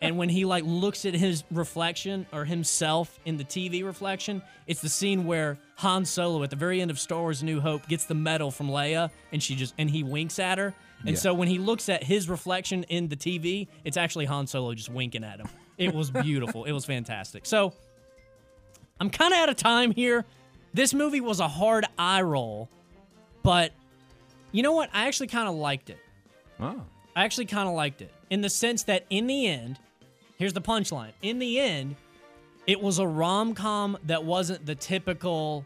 And when he like looks at his reflection or himself in the TV reflection it's the scene where Han Solo at the very end of Star Wars A New Hope gets the medal from Leia and she just and he winks at her. And Yeah. so when he looks at his reflection in the TV it's actually Han Solo just winking at him. It was beautiful. It was fantastic. So I'm kind of out of time here. This movie was a hard eye roll, but you know what? I actually kind of liked it. Oh. I actually kind of liked it in the sense that in the end, here's the punchline. In the end, it was a rom com that wasn't the typical,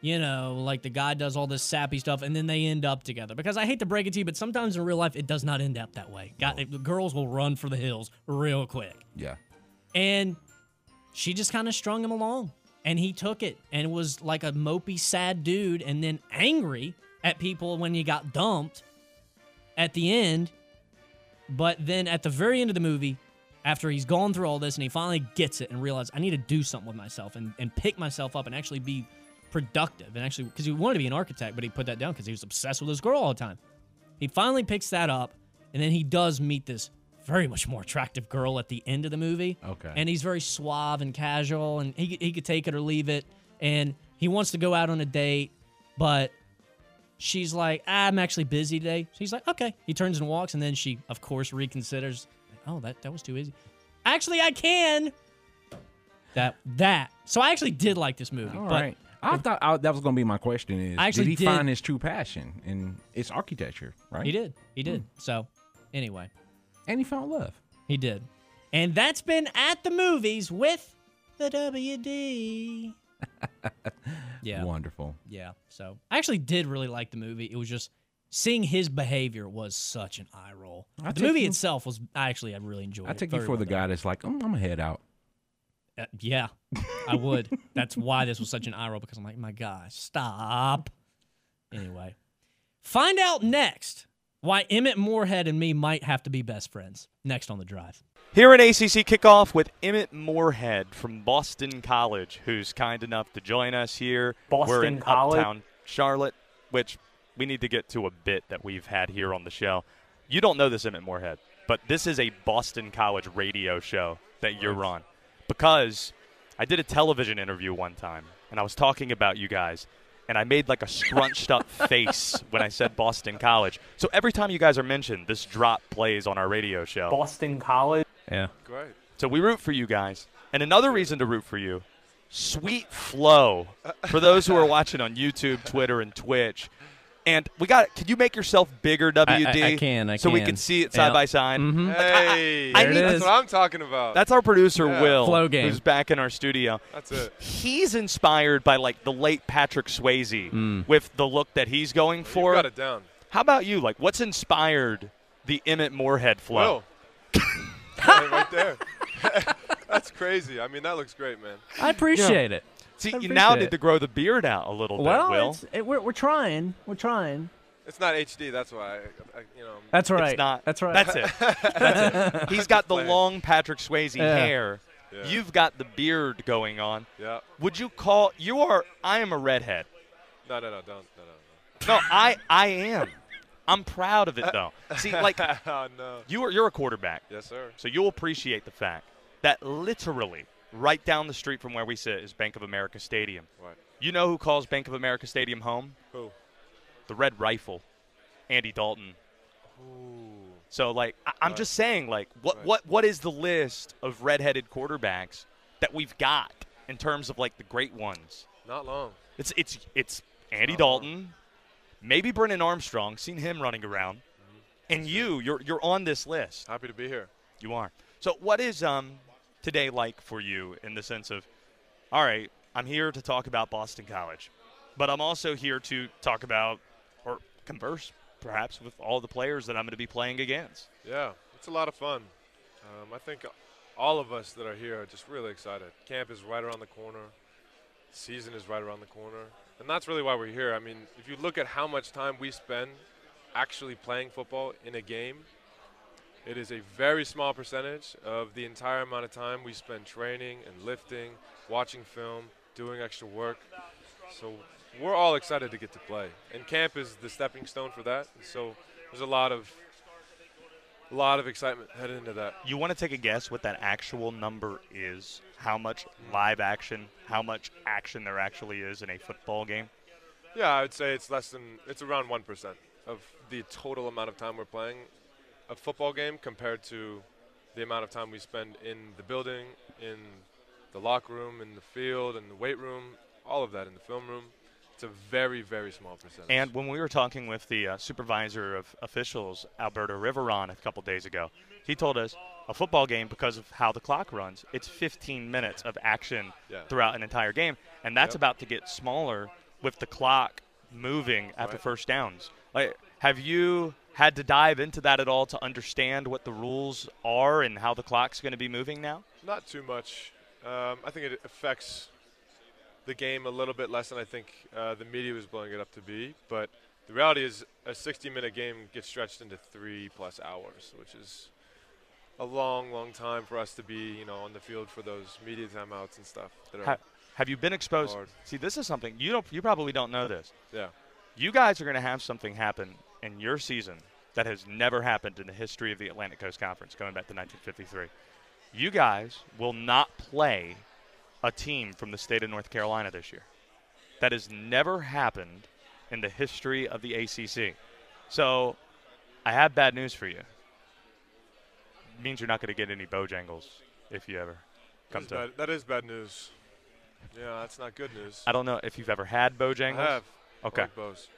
you know, like the guy does all this sappy stuff and then they end up together. Because I hate to break it to you, but sometimes in real life, it does not end up that way. God, the girls will run for the hills real quick. Yeah. And she just kind of strung him along. And he took it and was like a mopey, sad dude, and then angry at people when he got dumped at the end. But then at the very end of the movie, after he's gone through all this and he finally gets it and realizes I need to do something with myself and, and pick myself up and actually be productive and actually because he wanted to be an architect, but he put that down because he was obsessed with this girl all the time. He finally picks that up, and then he does meet this very much more attractive girl at the end of the movie. Okay. And he's very suave and casual, and he, he could take it or leave it. And he wants to go out on a date, but she's like, I'm actually busy today. So he's like, okay. He turns and walks, and then she, of course, reconsiders. Oh, that, that was too easy. Actually, I can. That that. So I actually did like this movie. All but right. I thought I, that was going to be my question. Is I actually did he did- find his true passion? And it's architecture, right? he did. He did. Hmm. So anyway. And he found love. He did. And that's been at the movies with the WD. yeah. Wonderful. Yeah. So I actually did really like the movie. It was just seeing his behavior was such an eye roll. I the movie you- itself was I actually I really enjoyed I it. take you for the guy that's like, "Mm, I'm gonna head out. Uh, yeah, I would. That's why this was such an eye roll because I'm like, my gosh, stop. Anyway, find out next Why Emmett Morehead and me might have to be best friends. Next on the drive. Here in ACC kickoff with Emmett Morehead from Boston College, who's kind enough to join us here. Boston We're Boston in College? Uptown Charlotte, which we need to get to a bit that we've had here on the show. You don't know this, Emmett Morehead, but this is a Boston College radio show that you're on because I did a television interview one time and I was talking about you guys. And I made like a scrunched up face when I said Boston College. So every time you guys are mentioned, this drop plays on our radio show. Boston College. Yeah. Great. So we root for you guys. And another reason to root for you, sweet flow. For those who are watching on YouTube, Twitter, and Twitch. And we got. Can you make yourself bigger, WD? I can, I so we can. can see it side Yeah. by side. Mhm. Like, I- I- Hey, There need- is. that's what I'm talking about. That's our producer Yeah. Will, Flow game. who's back in our studio. That's it. He's inspired by like the late Patrick Swayze Mm. with the look that he's going You for. got it down. How about you? Like, what's inspired the Emmett Morehead flow? Will. Yeah, right there. That's crazy. I mean, that looks great, man. I appreciate it. See, you now appreciate need to grow the beard out a little Well, bit, Will. it's, it, we're, we're trying. We're trying. It's not HD. That's why. I, I, you know. That's right. It's not. That's right. That's it. That's it. He's got the long Patrick Swayze Yeah. hair. Yeah. You've got the beard going on. Yeah. Would you call you are? I am a redhead. No, no, no, don't. No, no, No, no, I I am. I'm proud of it though. See, like oh no. you are you're a quarterback, Yes, sir. so you'll appreciate the fact that literally right down the street from where we sit is Bank of America Stadium. Right. You know who calls Bank of America Stadium home? Who? The Red Rifle, Andy Dalton. Ooh. So like I- I'm Right. just saying like what Right. what what is the list of redheaded quarterbacks that we've got in terms of like the great ones? Not long. It's it's it's Andy Uh-huh. Dalton, maybe Brennan Armstrong, seen him running around. Mm-hmm. And you, you're you're on this list. Happy to be here. You are. So what is um today like for you in the sense of all right, I'm here to talk about Boston College, but I'm also here to talk about or converse perhaps with all the players that I'm going to be playing against. Yeah, it's a lot of fun. Um, I think all of us that are here are just really excited. Camp is right around the corner. Season is right around the corner. And that's really why we're here. I mean, if you look at how much time we spend actually playing football in a game, it is a very small percentage of the entire amount of time we spend training and lifting, watching film, doing extra work. So we're all excited to get to play. And camp is the stepping stone for that. So there's a lot of a lot of excitement headed into that. You want to take a guess what that actual number is? How much live action, how much action there actually is in a football game? Yeah, I would say it's less than it's around one percent of the total amount of time we're playing a football game compared to the amount of time we spend in the building, in the locker room, in the field, in the weight room, all of that in the film room. It's a very, very small percentage. And when we were talking with the uh, supervisor of officials, Alberto Riveron, a couple days ago, he told us a football game, because of how the clock runs, it's 15 minutes of action Yeah. throughout an entire game. And that's Yep. about to get smaller with the clock moving after Right. first downs. Like, have you had to dive into that at all to understand what the rules are and how the clock's going to be moving now? Not too much. Um, I think it affects the game a little bit less than I think uh, the media was blowing it up to be. But the reality is, a 60-minute game gets stretched into three plus hours, which is a long, long time for us to be, you know, on the field for those media timeouts and stuff. That are Ha- have you been exposed? hard. See, this is something you don't. You probably don't know this. Yeah. You guys are going to have something happen in your season that has never happened in the history of the Atlantic Coast Conference, going back to 1953. You guys will not play a team from the state of North Carolina this year. That has never happened in the history of the ACC. So, I have bad news for you. It means you're not going to get any Bojangles if you ever come is to. bad, that is bad news. Yeah, that's not good news. I don't know if you've ever had Bojangles. I have. Okay. Like Bo's.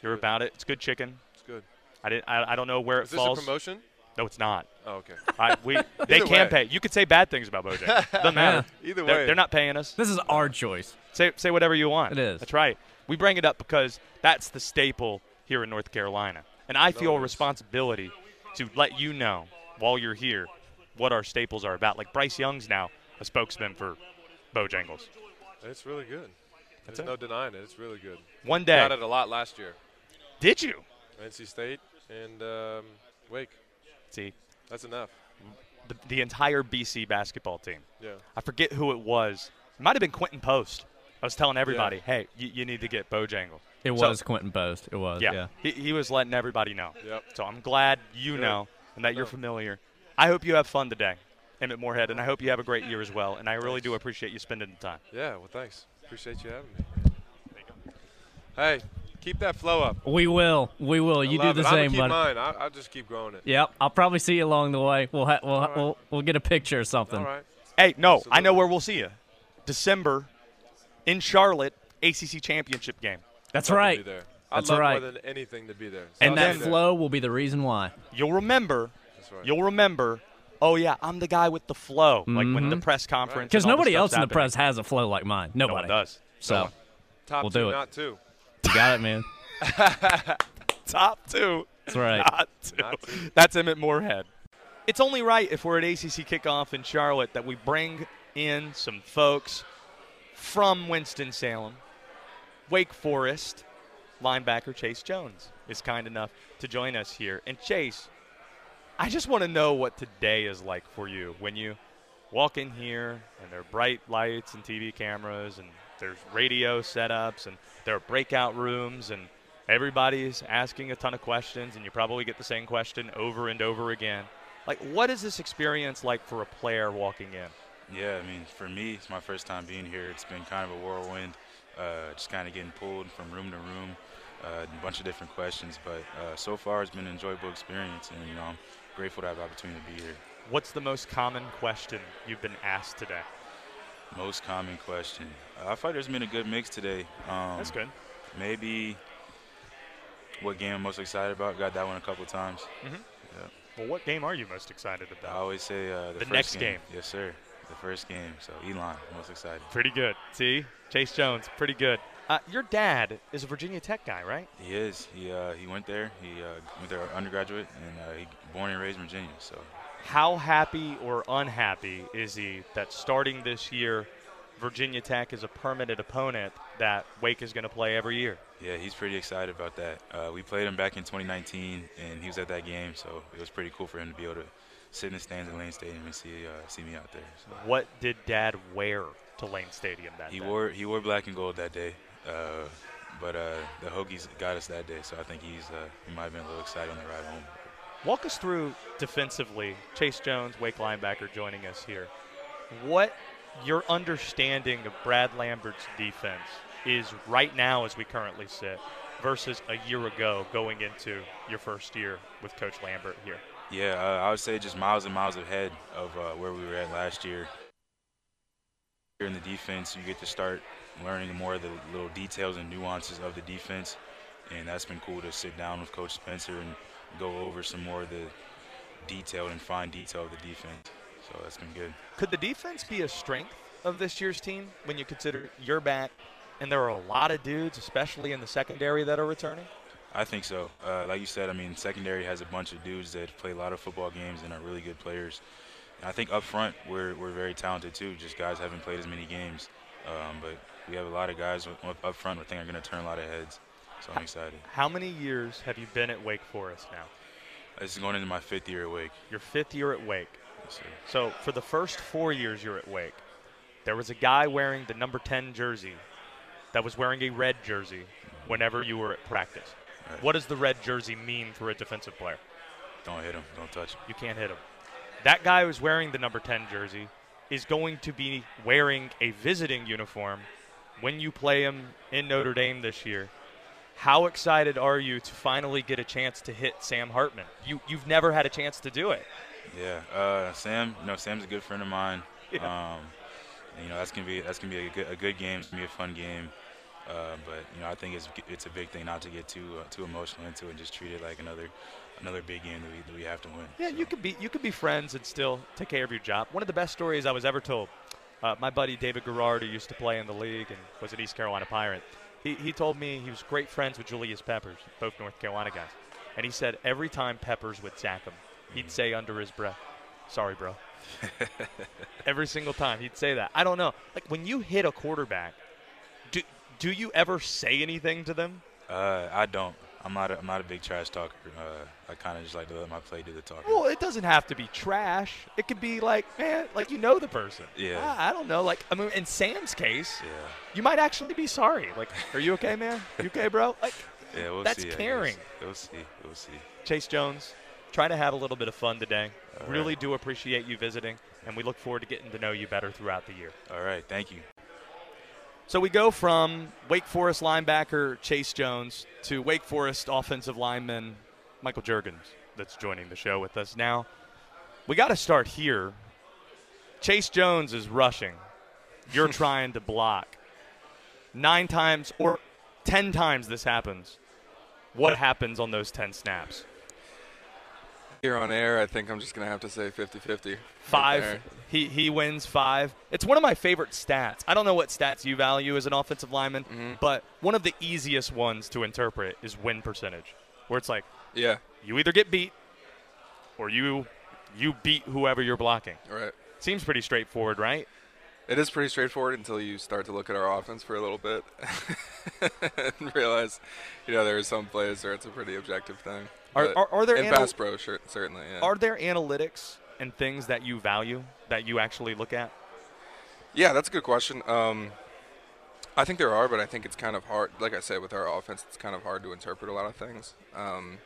See, you're good. about it. It's good chicken. It's good. I didn't. I, I don't know where Is it this falls. a promotion? No, it's not. Oh, okay. I, we they can way. pay. You could say bad things about Bojangles. Doesn't matter. Either They're, way. they're not paying us. This is our choice. Say say whatever you want. It is. That's right. We bring it up because that's the staple here in North Carolina, and I feel it a responsibility to let you know while you're here what our staples are about. Like Bryce Young's now a spokesman for Bojangles. It's really good. That's There's it. no denying it. It's really good. One day, Got it a lot last year. Did you? NC State. and um, Wake. See, That's enough. the, the entire BC basketball team. Yeah. I forget who it was. It might have been Quinten Post. I was telling everybody, hey, you, you need to get Bojangle. It So- was Quinten Post. It was. Yeah, Yeah. He, he was letting everybody know. Yep. So I'm glad you Good. know and that you're familiar. I hope you have fun today, Emmett Morehead, and I hope you have a great year as well. And I really do appreciate you spending the time. Yeah. Well, thanks. Appreciate you having me. Hey, keep that flow up. We will. We will. I You do the it. I'm same, keep buddy. mine. I, I'll just keep growing it. Yep. I'll probably see you along the way. We'll ha- we'll, All right. we'll we'll get a picture or something. All right. Hey, no, I know where we'll see you. December in Charlotte, ACC championship game. That's Love to right. Be there. I'd That's love right. more than anything to be there. So And I'll that be there. flow will be the reason why. You'll remember. That's right. You'll remember. Oh yeah, I'm the guy with the flow. Like when the mm-hmm. press conference. Because and nobody else stuff's in the happening. press has a flow like mine. No Nobody one does. So Top we'll two, do it. not two. You got it, man. Top two. That's right. Not two. Not two. That's Emmett Morehead. It's only right if we're at ACC kickoff in Charlotte that we bring in some folks from Winston-Salem. Wake Forest linebacker Chase Jones is kind enough to join us here. And Chase, I just want to know what today is like for you when you walk in here and there are bright lights and TV cameras and there's radio setups and there are breakout rooms and everybody's asking a ton of questions and you probably get the same question over and over again. Like, what is this experience like for a player walking in? Yeah, I mean, for me, it's my first time being here. It's been kind of a whirlwind, uh, just kind of getting pulled from room to room, uh, a bunch of different questions. But uh, so far, it's been an enjoyable experience, and you know, I'm grateful to have the opportunity to be here. What's the most common question you've been asked today? Most common question. Uh, I feel like there's been a good mix today. Um, That's good. Maybe what game I'm most excited about. Got that one a couple times. Well, what game are you most excited about? I always say uh, the, The next game. game. Yes, sir. The first game. So Elon, most excited. Pretty good. See? Chase Jones, pretty good. Uh, your dad is a Virginia Tech guy, right? He is. He uh, he went there. He uh, went there undergraduate, and uh, he born and raised in Virginia. So How happy or unhappy is he that starting this year, Virginia Tech is a permanent opponent that Wake is going to play every year? yeah, he's pretty excited about that. Uh, we played him back in 2019, and he was at that game, so it was pretty cool for him to be able to sit in the stands in Lane Stadium and see uh, see me out there. So What did Dad wear to Lane Stadium that he day? wore he wore black and gold that day, uh, but uh, the Hokies got us that day, so I think he's uh, he might have been a little excited on the ride home. Walk us through defensively. Chase Jones, Wake linebacker, joining us here. What your understanding of Brad Lambert's defense is right now, as we currently sit, versus a year ago going into your first year with Coach Lambert here? Yeah, uh, I would say just miles and miles ahead of uh, where we were at last year. Here in the defense, you get to start learning more of the little details and nuances of the defense, and that's been cool to sit down with Coach Spencer and go over some more of the detailed and fine detail of the defense. So that's been good. Could the defense be a strength of this year's team when you consider you're back and there are a lot of dudes, especially in the secondary, that are returning? I think so. Uh, like you said, I mean, secondary has a bunch of dudes that play a lot of football games and are really good players. And I think up front, we're, we're very talented too. Just guys haven't played as many games. Um, but we have a lot of guys up front. I think are going to turn a lot of heads. So I'm excited. How many years have you been at Wake Forest now? This is going into my fifth year at Wake. Your fifth year at Wake. Yes. So for the first four years you're at Wake, there was a guy wearing the number 10 jersey that was wearing a red jersey whenever you were at practice. Right. What does the red jersey mean for a defensive player? Don't hit him. Don't touch him. You can't hit him. That guy who's wearing the number 10 jersey is going to be wearing a visiting uniform when you play him in Notre Dame this year. How excited are you to finally get a chance to hit Sam Hartman? You, you've never had a chance to do it. Yeah, uh, Sam. You know, Sam's a good friend of mine. Yeah. Um, and, you know, that's gonna be that's gonna be a good, a good game. It's gonna be a fun game. Uh, but you know, I think it's it's a big thing not to get too uh, too emotional into it and just treat it like another another big game that we that we have to win. Yeah, you could be you could be friends and still take care of your job. One of the best stories I was ever told. Uh, my buddy David Garrard, who used to play in the league and was an East Carolina Pirate, he, he told me he was great friends with Julius Peppers, both North Carolina guys. And he said every time Peppers would sack him, he'd say under his breath, "Sorry, bro." every single time he'd say that. I don't know. Like when you hit a quarterback, do do you ever say anything to them? Uh, I don't. I'm not. A, I'm not a big trash talker. Uh, I kind of just like to let my play do the talking. Well, it doesn't have to be trash. It could be like, man, like you know the person. Yeah. I, I don't know. Like, I mean, in Sam's case, Yeah. you might actually be sorry. Like, are you okay, man? You okay, bro? Like, Yeah, we'll that's see. Caring. We'll see. We'll see. Chase Jones, try to have a little bit of fun today. All really right. do appreciate you visiting, and we look forward to getting to know you better throughout the year. All right. Thank you. So we go from Wake Forest linebacker Chase Jones to Wake Forest offensive lineman Michael Jurgens that's joining the show with us now. We got to start here. Chase Jones is rushing. You're trying to block. Nine times or ten times this happens. What happens on those 10 snaps? Here on air, I think I'm just going to have to say 50 50. Five. He he wins five. It's one of my favorite stats. I don't know what stats you value as an offensive lineman, Mm-hmm. but one of the easiest ones to interpret is win percentage, where it's like, Yeah. you either get beat, or you you beat whoever you're blocking. Right. Seems pretty straightforward, right? It is pretty straightforward until you start to look at our offense for a little bit and realize, you know, there are some plays where it's a pretty objective thing. Are- are- are there in anal- pass pro? Sure, certainly. Yeah. Are there analytics and things that you value that you actually look at? Yeah, that's a good question. Um, I think there are, but I think it's kind of hard. Like I said, with our offense, it's kind of hard to interpret a lot of things. Um,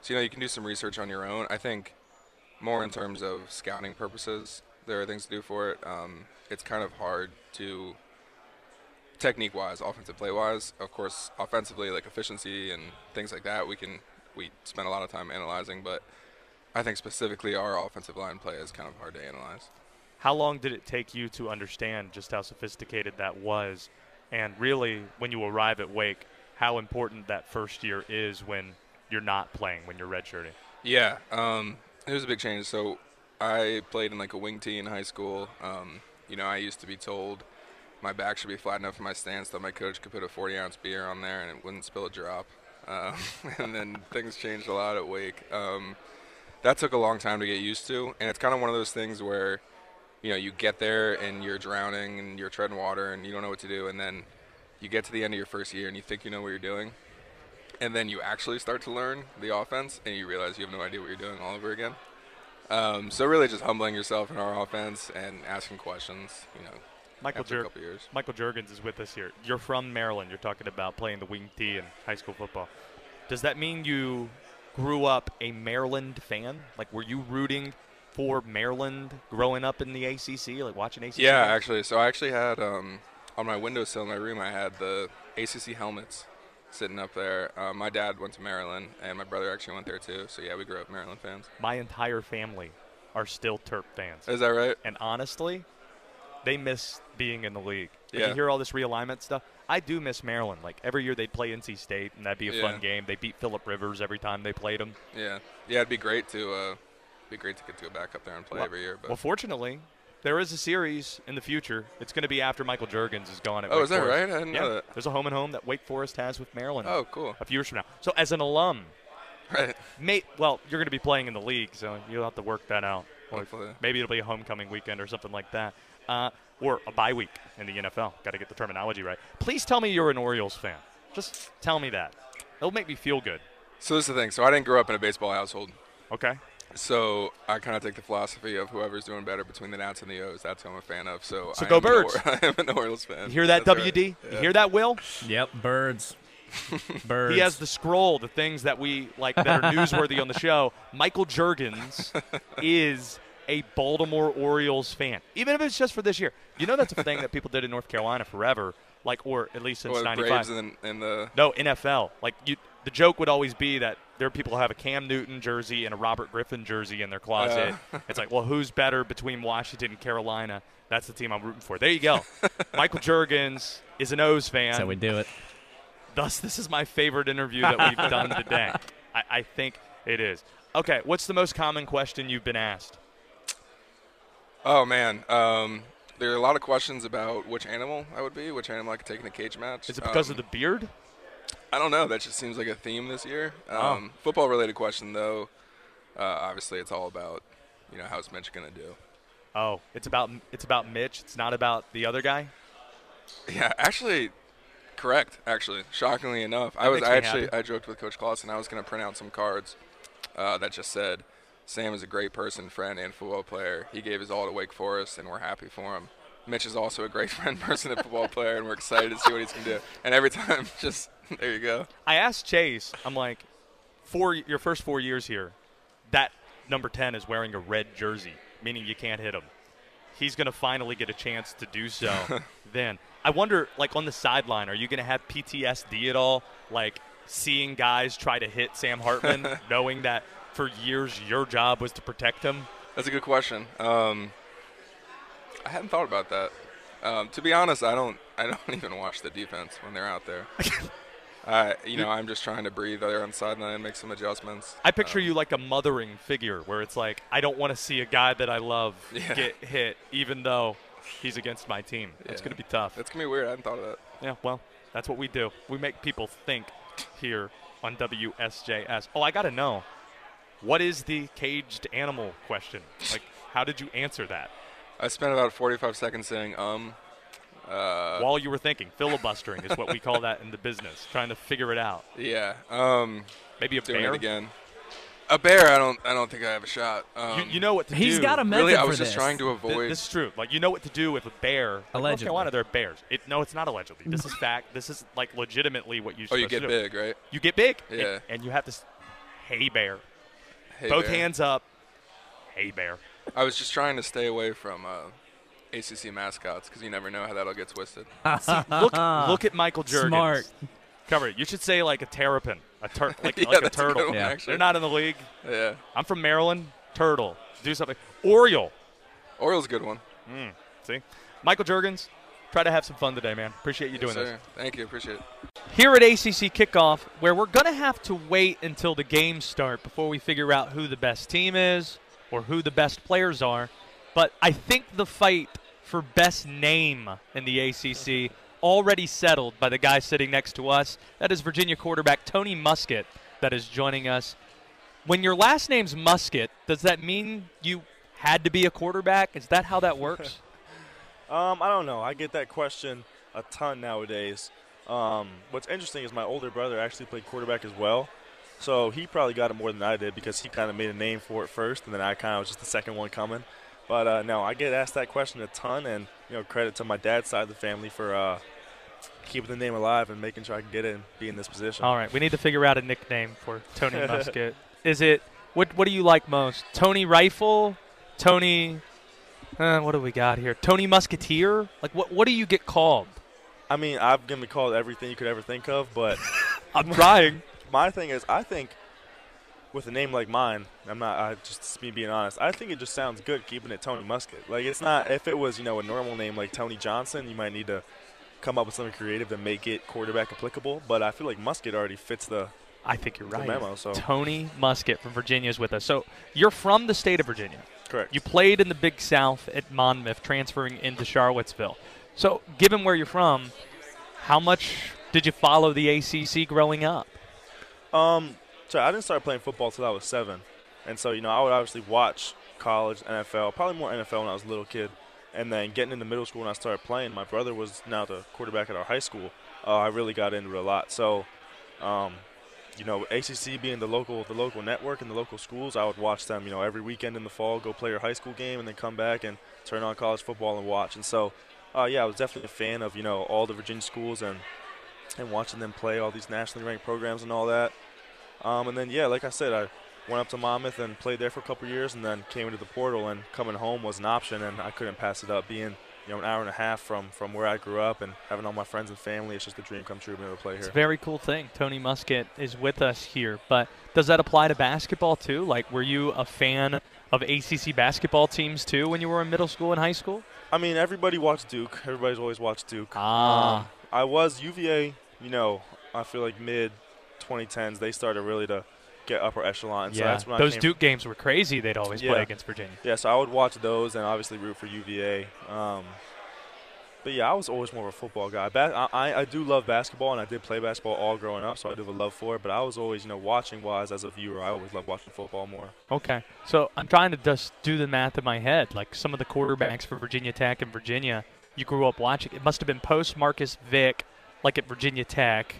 so you know, you can do some research on your own. I think more in terms of scouting purposes, there are things to do for it. Um, it's kind of hard to technique-wise, offensive play-wise. Of course, offensively, like efficiency and things like that, we can we spent a lot of time analyzing. But I think specifically our offensive line play is kind of hard to analyze. How long did it take you to understand just how sophisticated that was? And really, when you arrive at Wake, how important that first year is when you're not playing, when you're redshirting? Yeah, um, it was a big change. So I played in like a wing tee in high school. Um, you know, I used to be told my back should be flat enough for my stance that my coach could put a 40 ounce beer on there and it wouldn't spill a drop. Um, and then things changed a lot at Wake. Um, that took a long time to get used to, and it's kind of one of those things where, you know, you get there and you're drowning and you're treading water and you don't know what to do, and then you get to the end of your first year and you think you know what you're doing, and then you actually start to learn the offense and you realize you have no idea what you're doing all over again. Um, so really, just humbling yourself in our offense and asking questions. You know, Michael, after. Michael Jurgens is with us here. You're from Maryland. You're talking about playing the wing tee in high school football. Does that mean you grew up a Maryland fan? Like, were you rooting for Maryland growing up in the ACC, like watching ACC? Yeah, games? actually. So I actually had um, on my windowsill in my room, I had the ACC helmets sitting up there. Uh, my dad went to Maryland, and my brother actually went there too. So yeah, we grew up Maryland fans. My entire family are still Terp fans. Is that right? And honestly, they miss being in the league. Like, Yeah. You hear all this realignment stuff. I do miss Maryland. Like every year they'd play NC State, and that'd be a Yeah. fun game. They beat Philip Rivers every time they played them. Yeah, yeah. It'd be great to uh, be great to get to go back up there and play Well- every year. But Well, fortunately, there is a series in the future. It's going to be after Michael Jurgens is gone. At Oh, Wake is that Forest. right? I didn't yeah. know that. There's a home and home that Wake Forest has with Maryland. Oh, cool. A few years from now. So as an alum, right? Mate, well, you're going to be playing in the league, so you'll have to work that out. Or Hopefully. maybe it'll be a homecoming weekend or something like that, uh, or a bye week in the NFL. Got to get the terminology right. Please tell me you're an Orioles fan. Just tell me that. It'll make me feel good. So this is the thing. So I didn't grow up in a baseball household. Okay. So I kind of take the philosophy of whoever's doing better between the Nats and the O's. That's who I'm a fan of. So, So I go Birds. Or- I am an Orioles fan. You hear that, That's right. WD? You hear that, Will? Yep, birds. birds. He has the scroll, the things that we like that are newsworthy on the show. Michael Jurgens is a Baltimore Orioles fan, even if it's just for this year. You know that's a thing that people did in North Carolina forever, like or at least since '95. Braves and, and the No, NFL. Like you, the joke would always be that there are people who have a Cam Newton jersey and a Robert Griffin jersey in their closet. Uh. it's like, well, who's better between Washington and Carolina? That's the team I'm rooting for. There you go. Michael Jurgens is an O's fan. That's how we do it. Thus, this is my favorite interview that we've done today. I, I think it is. Okay, what's the most common question you've been asked? Oh man, um, there are a lot of questions about which animal I would be, which animal I could take in a cage match. Is it because Um, of the beard? I don't know. That just seems like a theme this year. Oh. Um, Football related question though. Uh, obviously, it's all about you know how's Mitch gonna do. Oh, it's about it's about Mitch. It's not about the other guy. Yeah, actually, Correct, actually. Shockingly enough, I was I actually happy. I joked with Coach Clawson. I was going to print out some cards uh, that just said, "Sam is a great person, friend, and football player. He gave his all to Wake Forest, and we're happy for him." Mitch is also a great friend, person, and football player, and we're excited to see what he's going to do. And every time, just there you go. I asked Chase, I'm like, for your first four years here, that number 10 is wearing a red jersey, meaning you can't hit him. He's going to finally get a chance to do so then. I wonder, like, on the sideline, are you going to have PTSD at all? Like, seeing guys try to hit Sam Hartman, knowing that for years your job was to protect him? That's a good question. Um, I hadn't thought about that. Um, to be honest, I don't. I don't even watch the defense when they're out there. You know, I'm just trying to breathe there on the sideline and make some adjustments. I picture you like a mothering figure where it's like, I don't want to see a guy that I love Yeah. get hit, even though he's against my team. It's going to be tough. It's gonna be weird. I hadn't thought of that. Yeah, well, that's what we do. We make people think here on WSJS. Oh, I got to know. What is the caged animal question? Like, how did you answer that I spent about 45 seconds saying um. Uh, while you were thinking? Filibustering is what we call that in the business, trying to figure it out. yeah. Um, Maybe a doing bear? it again. A bear. I don't. I don't think I have a shot. Um, You, you know what to do. He's got a method really, I was just this. trying to Th- avoid. This is true. Like you know what to do with a bear. Like, North Allegedly. Carolina, they're bears. It, no, it's not allegedly. This is fact. This is like legitimately what you. oh, you get big, right? You get big. Yeah. And, you have this s- Hey bear. Hey, Both bear. hands up. Hey bear. I was just trying to stay away from uh, ACC mascots because you never know how that'll get twisted. Look, look at Michael Jurgens. Smart. Cover it. You should say like a terrapin, a tur- like, Yeah, like a that's a good turtle. one, Yeah. actually. They're not in the league. Yeah, I'm from Maryland. Turtle. Do something. Oriole. Oriole's a good one. See, Michael Jurgens. Try to have some fun today, man. Appreciate you Yes, doing this. Thank you. Appreciate it. Here at ACC Kickoff, where we're going to have to wait until the games start before we figure out who the best team is or who the best players are. But I think the fight for best name in the ACC already settled by the guy sitting next to us. That is Virginia quarterback Tony Muskett that is joining us. When your last name's Muskett, does that mean you had to be a quarterback? Is that how that works? Um, I don't know. I get that question a ton nowadays. Um, what's interesting is my older brother actually played quarterback as well. So he probably got it more than I did because he kind of made a name for it first, and then I kind of was just the second one coming. But uh, no, I get asked that question a ton, and you know, credit to my dad's side of the family for uh, keeping the name alive and making sure I can get it and be in this position. All right, we need to figure out a nickname for Tony Muskett. Is it what? What do you like most? Tony Rifle, Tony. Uh, what do we got here? Tony Musketeer. Like what? What do you get called? I mean, I'm gonna be called everything you could ever think of, but I'm trying. my thing is, I think with a name like mine, I'm not. I just me being honest. I think it just sounds good keeping it Tony Muskett. Like it's not. If it was you know a normal name like Tony Johnson, you might need to come up with something creative to make it quarterback applicable. But I feel like Muskett already fits the. I think you're right. memo. So Tony Muskett from Virginia is with us. So you're from the state of Virginia. correct. You played in the Big South at Monmouth, transferring into Charlottesville. So, given where you're from, how much did you follow the ACC growing up? Um, so I didn't start playing football till I was seven, and so you know I would obviously watch college, NFL, probably more NFL when I was a little kid, and then getting into middle school when I started playing. My brother was now the quarterback at our high school. Uh, I really got into it a lot. So, um, you know, ACC being the local the local network and the local schools, I would watch them. You know, every weekend in the fall, go play your high school game, and then come back and turn on college football and watch. And so, uh, yeah, I was definitely a fan of you know all the Virginia schools and and watching them play all these nationally ranked programs and all that. Um, and then, yeah, like I said, I went up to Monmouth and played there for a couple years, and then came into the portal. And coming home was an option, and I couldn't pass it up. Being you know an hour and a half from from where I grew up, and having all my friends and family, it's just a dream come true being able to play It's here. a very cool thing. Tony Muskett is with us here, but does that apply to basketball too? Like, were you a fan of ACC basketball teams too when you were in middle school and high school? I mean, everybody watched Duke. Everybody's always watched Duke. Ah. Um, I was UVA. You know, I feel like mid 2010s they started really to get upper echelon. So yeah, that's when those Duke games were crazy. They'd always Yeah. play against Virginia. Yeah, so I would watch those and obviously root for UVA. Um, but yeah, I was always more of a football guy. Ba- I, I, do love basketball, and I did play basketball all growing up, so I do have a love for it. But I was always, you know, watching wise as a viewer. I always loved watching football more. Okay, so I'm trying to just do the math in my head. Like some of the quarterbacks for Virginia Tech and Virginia, you grew up watching. It must have been post Marcus Vick, like at Virginia Tech.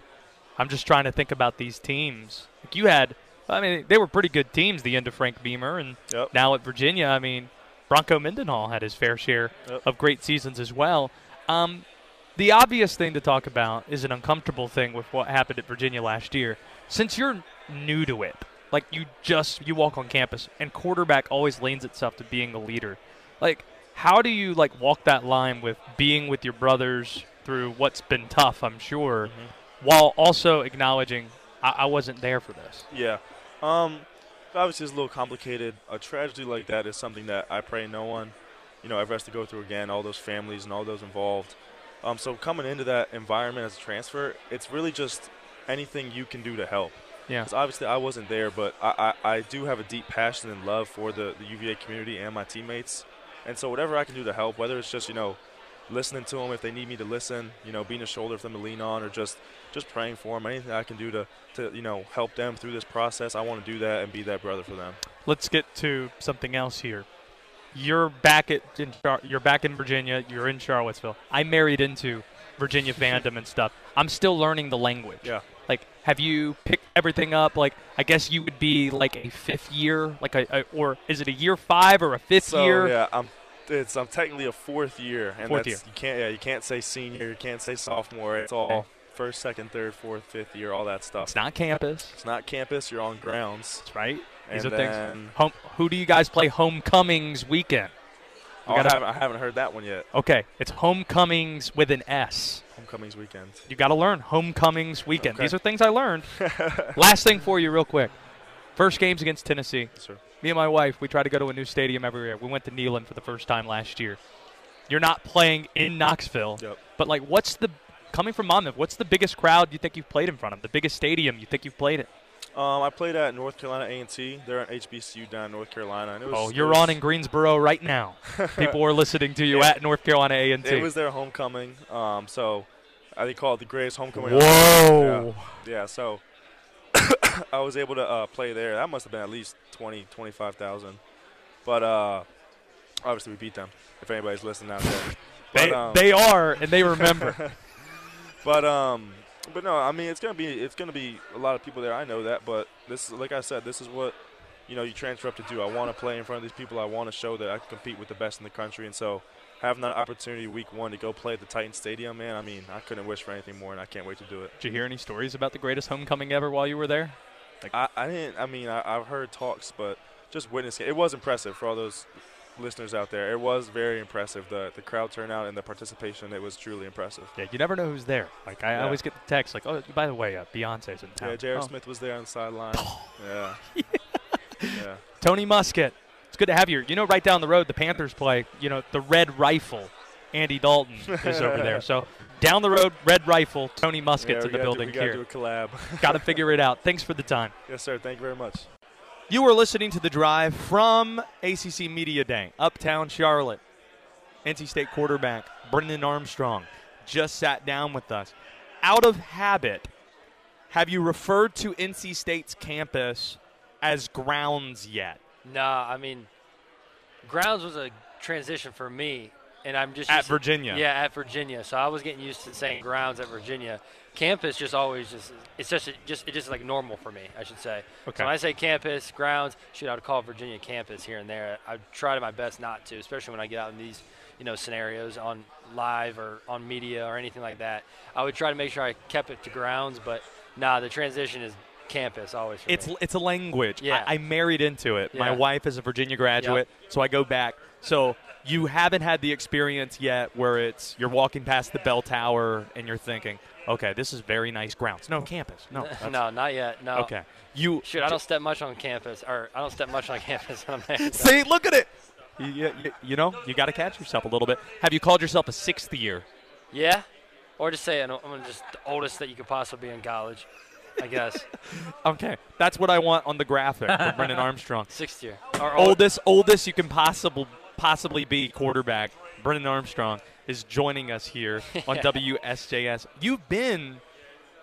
I'm just trying to think about these teams. Like you had, I mean, they were pretty good teams. The end of Frank Beamer, and Yep. now at Virginia, I mean, Bronco Mendenhall had his fair share Yep. of great seasons as well. Um, the obvious thing to talk about is an uncomfortable thing with what happened at Virginia last year. Since you're new to it, like you just you walk on campus, and quarterback always leans itself to being a leader. Like, how do you like walk that line with being with your brothers through what's been tough? I'm sure, while also acknowledging I, I wasn't there for this. Yeah. Um, obviously, it's a little complicated. A tragedy like that is something that I pray no one, you know, ever has to go through again. All those families and all those involved. Um, so coming into that environment as a transfer, it's really just anything you can do to help. Yeah. Because obviously I wasn't there, but I, I, I do have a deep passion and love for the, the UVA community and my teammates. And so whatever I can do to help, whether it's just, you know, listening to them if they need me to listen, you know, being a shoulder for them to lean on, or just just praying for them, anything I can do to, to you know, help them through this process, I want to do that and be that brother for them. Let's get to something else here. You're back at in, Char- you're back in Virginia. You're in Charlottesville. I married into Virginia fandom and stuff. I'm still learning the language. Yeah. Like, have you picked everything up? Like, I guess you would be like a fifth year, like a, a or is it a year five or a fifth So year? yeah, I'm it's I'm technically a fourth year, and Fourth that's, year. you can't yeah you can't say senior, you can't say sophomore. It's all first, second, third, fourth, fifth year, all that stuff. It's not campus. It's not campus. You're on grounds. That's right. And These are then, things. Home, who do you guys play homecomings weekend? We Oh, I, gotta- haven't, I haven't heard that one yet. Okay, it's homecomings with an S. Homecomings weekend. You got to learn homecomings weekend. Okay. These are things I learned. Last thing for you, real quick. First games against Tennessee. sir. Me and my wife, we try to go to a new stadium every year. We went to Neyland for the first time last year. You're not playing in Knoxville, Yep. but like, what's the coming from Monmouth? What's the biggest crowd you think you've played in front of? The biggest stadium you think you've played in? Um, I played at North Carolina A&T. They're at HBCU down in North Carolina. And it was, Oh, you're on in Greensboro right now. People are listening to you Yeah. at North Carolina A&T. It was their homecoming. Um, so I they call it the greatest homecoming. Whoa. Yeah. yeah so I was able to uh, play there. That must have been at least 20, 25,000. But uh, obviously we beat them. If anybody's listening out there. They, um, they are, and they remember. but um, but no, I mean it's gonna be it's gonna be a lot of people there. I know that, but this like I said, this is what you know you transfer up to do. I want to play in front of these people. I want to show that I can compete with the best in the country, and so having that opportunity week one to go play at the Titan Stadium, man, I mean I couldn't wish for anything more, and I can't wait to do it. Did you hear any stories about the greatest homecoming ever while you were there? I, I didn't. I mean I, I've heard talks, but just witnessing it was impressive for all those listeners out there. It was very impressive. The the crowd turnout and the participation. It was truly impressive. Yeah, you never know who's there. Like I Yeah. always get the text, like, "Oh, by the way, uh, Beyonce's in town." Yeah, J.R. Oh. Smith was there on the sideline. yeah. yeah. Tony Muskett. It's good to have you. You know, right down the road, the Panthers play. You know, the Red Rifle. Andy Dalton is over there. So down the road, Red Rifle. Tony Muskett's Yeah, in the gotta do- building we gotta do a collab. Got to figure it out. Thanks for the time. Yes, sir. Thank you very much. You are listening to The Drive from ACC Media Day, Uptown Charlotte. NC State quarterback Brennan Armstrong just sat down with us. Out of habit, have you referred to NC State's campus as grounds yet? Nah, I mean, grounds was a transition for me, and I'm just At used to- Virginia. yeah, at Virginia. So I was getting used to saying grounds at Virginia. Campus just always just it's just just it just like normal for me, I should say. Okay. So when I say campus, grounds, shoot, I would call Virginia campus here and there. I try to my best not to, especially when I get out in these you know scenarios on live or on media or anything like that. I would try to make sure I kept it to grounds, but nah, the transition is campus always. For It's me. it's a language. Yeah. I, I married into it. My wife is a Virginia graduate, so I go back. So you haven't had the experience yet where it's you're walking past the bell tower and you're thinking, okay, this is very nice grounds. No campus. No. no, not yet. No. Okay. You Shoot, I don't step much on campus, or I don't step much on campus there. See, look at it. You, you, you know, you got to catch yourself a little bit. Have you called yourself a sixth year? Yeah, or just say I'm I'm just the oldest that you could possibly be in college, I guess. Okay, that's what I want on the graphic for Brennan Armstrong. Sixth year. Old- oldest, oldest you can possible possibly be quarterback. Brennan Armstrong is joining us here on WSJS. You've been,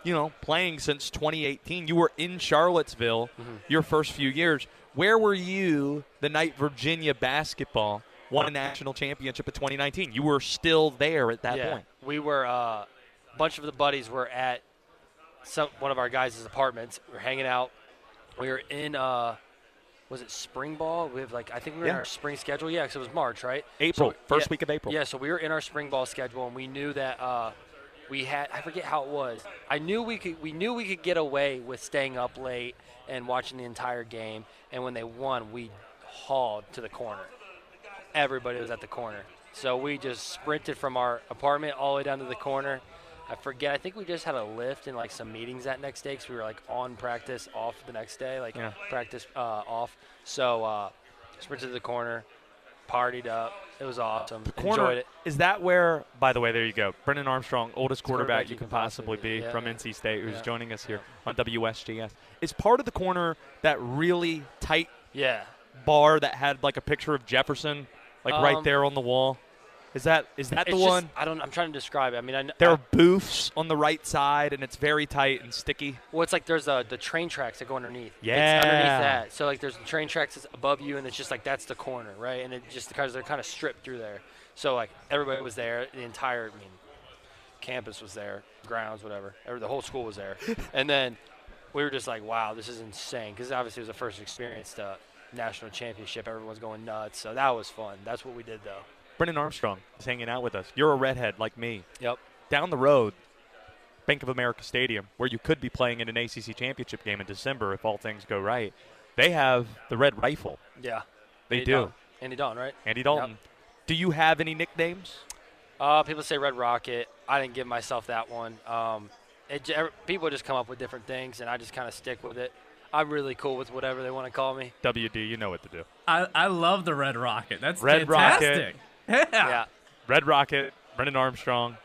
you know, playing since 2018. You were in Charlottesville Mm-hmm. your first few years. Where were you the night Virginia basketball won a national championship in 2019? You were still there at that yeah, point. we were. Uh, a bunch of the buddies were at some one of our guys' apartments. We are hanging out. We were in uh, was it spring ball? We have like I think we were in our spring schedule. Yeah, because it was March, right? April, So- first yeah, week of April. Yeah, so we were in our spring ball schedule, and we knew that uh, we had I forget how it was. I knew we could we knew we could get away with staying up late and watching the entire game. And when they won, we hauled to the corner. Everybody was at the corner, so we just sprinted from our apartment all the way down to the corner. I forget. I think we just had a lift and like some meetings that next day because we were like on practice, off the next day, like Yeah. practice uh, off. So uh, sprinted to the corner, partied up. It was awesome. Corner Enjoyed it. is that where? By the way, there you go. Brennan Armstrong, oldest quarterback, quarterback you can possibly be yeah. from NC State, who's joining us here on WSJS. Is part of the corner that really tight Yeah. bar that had like a picture of Jefferson, like right Um, there on the wall? Is that is that the just- one? I don't. I'm trying to describe it. I mean, I, There I- are booths on the right side, and it's very tight and sticky. Well, it's like there's the train tracks that go underneath. Yeah. It's underneath that. So like there's the train tracks that's above you, and it's just like that's the corner, right? And it just because they're kind of stripped through there. So like everybody was there. The entire, I mean, campus was there, grounds, whatever. Every, the whole school was there. and then we were just like, wow, this is insane. Because obviously it was the first experience to national championship. Everyone's going nuts. So that was fun. That's what we did though. Brennan Armstrong is hanging out with us. You're a redhead like me. Yep. Down the road, Bank of America Stadium, where you could be playing in an ACC championship game in December if all things go right. They have the red rifle. Yeah. They Andy do. Dalton. Andy Dalton, right? Andy Dalton. Do you have any nicknames? Uh, people say Red Rocket. I didn't give myself that one. Um, it, people just come up with different things, and I just kind of stick with it. I'm really cool with whatever they want to call me. WD, you know what to do. I, I love the Red Rocket. That's Red fantastic. Rocket. Yeah. Yeah. Red Rocket, Brennan Armstrong.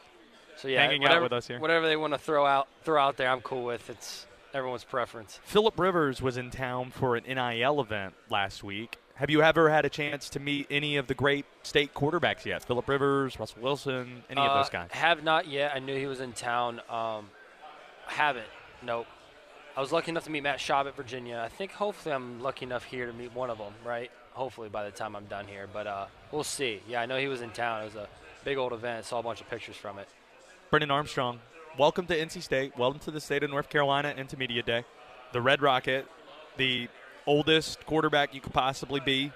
So yeah, hanging whatever, out with us here. Whatever they want to throw out, throw out there, I'm cool with. It's everyone's preference. Philip Rivers was in town for an NIL event last week. Have you ever had a chance to meet any of the great state quarterbacks yet? Philip Rivers, Russell Wilson, any of Uh, those guys? Have not yet. I knew he was in town. Um, haven't. Nope. I was lucky enough to meet Matt Schaub at Virginia. I think hopefully I'm lucky enough here to meet one of them, right? Hopefully by the time I'm done here. But uh, we'll see. Yeah, I know he was in town. It was a big old event. Saw a bunch of pictures from it. Brennan Armstrong, welcome to NC State. Welcome to the state of North Carolina Intermediate Day. The Red Rocket, the oldest quarterback you could possibly be,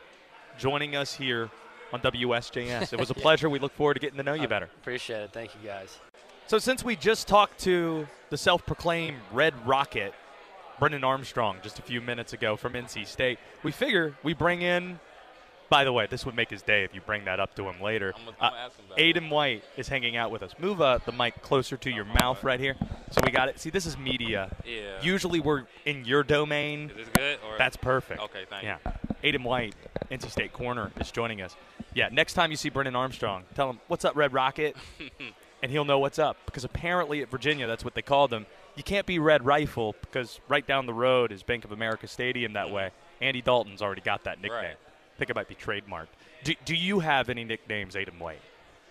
joining us here on WSJS. It was a Yeah. pleasure. We look forward to getting to know you better. Appreciate it. Thank you guys. So, since we just talked to the self proclaimed Red Rocket, Brennan Armstrong, just a few minutes ago from NC State, we figure we bring in. By the way, this would make his day if you bring that up to him later. I'm Uh, I'm gonna ask him about it. Ayden White is hanging out with us. Move uh, the mic closer to your mouth right here. So we got it. See, this is media. Yeah. Usually we're in your domain. Is this good, or- That's perfect. Okay, thank yeah. Ayden White, NC State corner, is joining us. Yeah, next time you see Brennan Armstrong, tell him, what's up, Red Rocket? and he'll know what's up. Because apparently at Virginia, that's what they called them. You can't be Red Rifle because right down the road is Bank of America Stadium that way. Andy Dalton's already got that nickname. Right. I think it might be trademarked. Do, do you have any nicknames, Ayden White?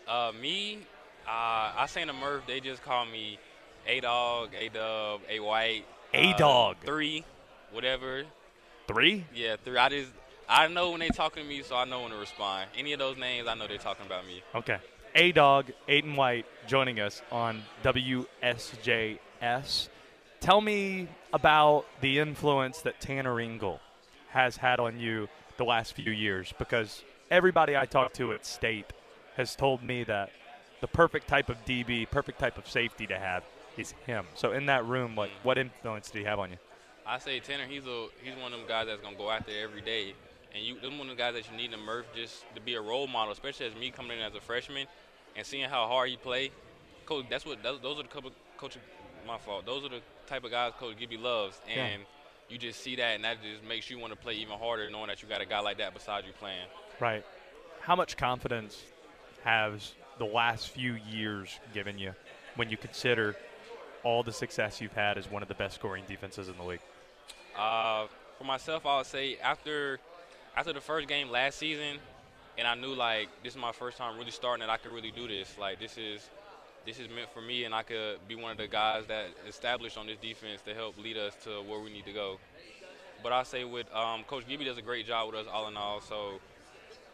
Uh, me, uh, I say the Murph, they just call me A Dog, A Dub, A White, A-Dog. uh, three, whatever. Three? Yeah, three. I just I know when they talking to me, so I know when to respond. Any of those names, I know they're talking about me. Okay. A Dog, Ayden White, joining us on WSJS. Tell me about the influence that Tanner Ingle has had on you the last few years because everybody I talk to at State has told me that the perfect type of DB, perfect type of safety to have is him. So in that room, what, what influence did he have on you? I say Tanner, he's a he's one of them guys that's gonna go out there every day, and you, them one of the guys that you need in Murph just to be a role model, especially as me coming in as a freshman and seeing how hard he play. Coach, that's what those, those are the couple coach. My fault. Those are the type of guys Coach Gibby loves, Yeah. and you just see that, and that just makes you want to play even harder, knowing that you got a guy like that beside you playing. Right. How much confidence has the last few years given you when you consider all the success you've had as one of the best scoring defenses in the league? Uh, for myself, I would say after after the first game last season, and I knew like this is my first time really starting, that I could really do this. Like this is this is meant for me, and I could be one of the guys that established on this defense to help lead us to where we need to go. But I say with um, Coach Gibby does a great job with us all in all. So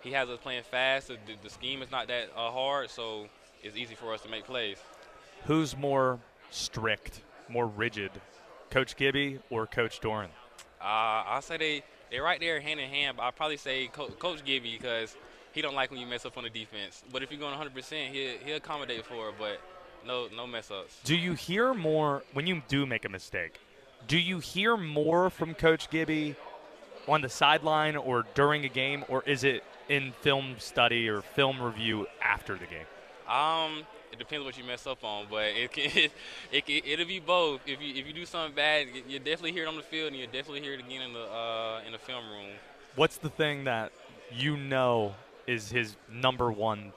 he has us playing fast. The, the scheme is not that uh, hard, so it's easy for us to make plays. who's more strict, more rigid, Coach Gibby or Coach Doeren? Uh, I'll say they they're right there hand in hand. But I'll probably say Co- Coach Gibby because he don't like when you mess up on the defense. But if you're going 100%, he'll he'll accommodate for it. But no no mess ups. Do you hear more when you do make a mistake? Do you hear more from Coach Gibby on the sideline or during a game, or is it in film study or film review after the game? Um, it depends what you mess up on, but it can it, it, it'll be both. If you if you do something bad, you definitely hear it on the field, and you definitely hear it again in the uh, in the film room. What's the thing that you know is his number one?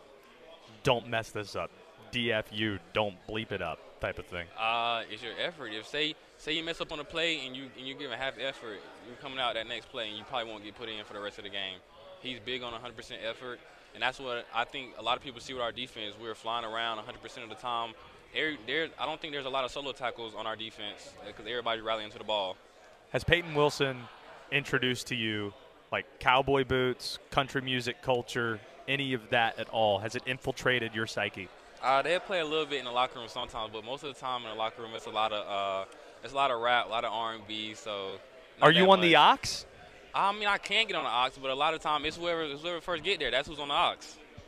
Don't mess this up. DFU. Don't bleep it up. Type of thing. Uh, it's your effort. If say say you mess up on a play and you and you give a half effort, you're coming out that next play and you probably won't get put in for the rest of the game. He's big on 100% effort, and that's what I think a lot of people see with our defense. We're flying around 100% of the time. Every, there, I don't think there's a lot of solo tackles on our defense because everybody's rallying to the ball. Has Payton Wilson introduced to you like cowboy boots, country music culture, any of that at all? Has it infiltrated your psyche? Uh, they play a little bit in the locker room sometimes, but most of the time in the locker room, it's a lot of uh, it's a lot of rap, a lot of R&B. So, Are you on the aux? I mean, I can get on the aux, but a lot of time it's whoever, it's whoever first get there. That's who's on the aux.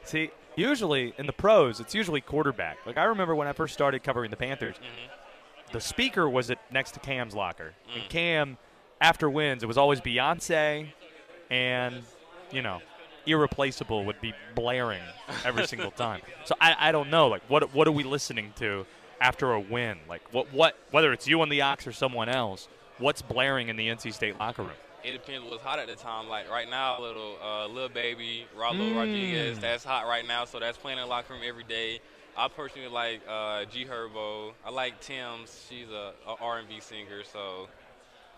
See, usually in the pros, it's usually quarterback. Like I remember when I first started covering the Panthers, the speaker was at next to Cam's locker, and Cam, after wins, it was always Beyonce, and you know, irreplaceable would be blaring every single time. So I, I don't know, like what what are we listening to after a win? Like what what whether it's you on the aux or someone else, what's blaring in the NC State locker room? It depends what's hot at the time. Like right now, little uh, little baby Rylo Mm. Rodriguez, that's hot right now. So that's playing in the locker room every day. I personally like uh, G Herbo. I like Tems. She's a, a R&B singer. So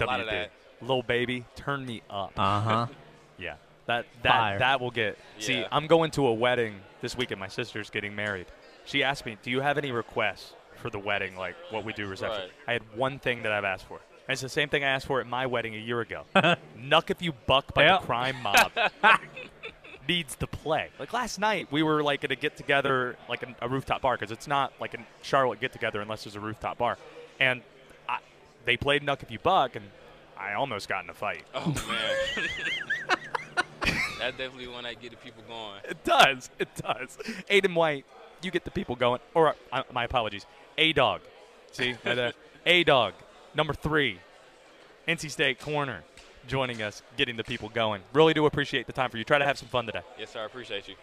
a lot of that. Lil baby, turn me up. Uh-huh. yeah. That that Fire. that will get. See, I'm going to a wedding this weekend. My sister's getting married. She asked me, "Do you have any requests for the wedding, like what we do reception?" Right. I had one thing that I've asked for. And it's the same thing I asked for at my wedding a year ago. Knuck if you buck by Yep. the crime mob needs to play. Like last night, we were like at a get together, like a, a rooftop bar, because it's not like a Charlotte get together unless there's a rooftop bar. And I, they played Knuck if you buck, and I almost got in a fight. Oh man, that's definitely one that get the people going. It does. It does. Ayden White, you get the people going. Or uh, my apologies, A Dog. See, A Dog, number three, NC State corner, joining us, getting the people going. Really do appreciate the time for you. Try to have some fun today. Yes, sir. I appreciate you.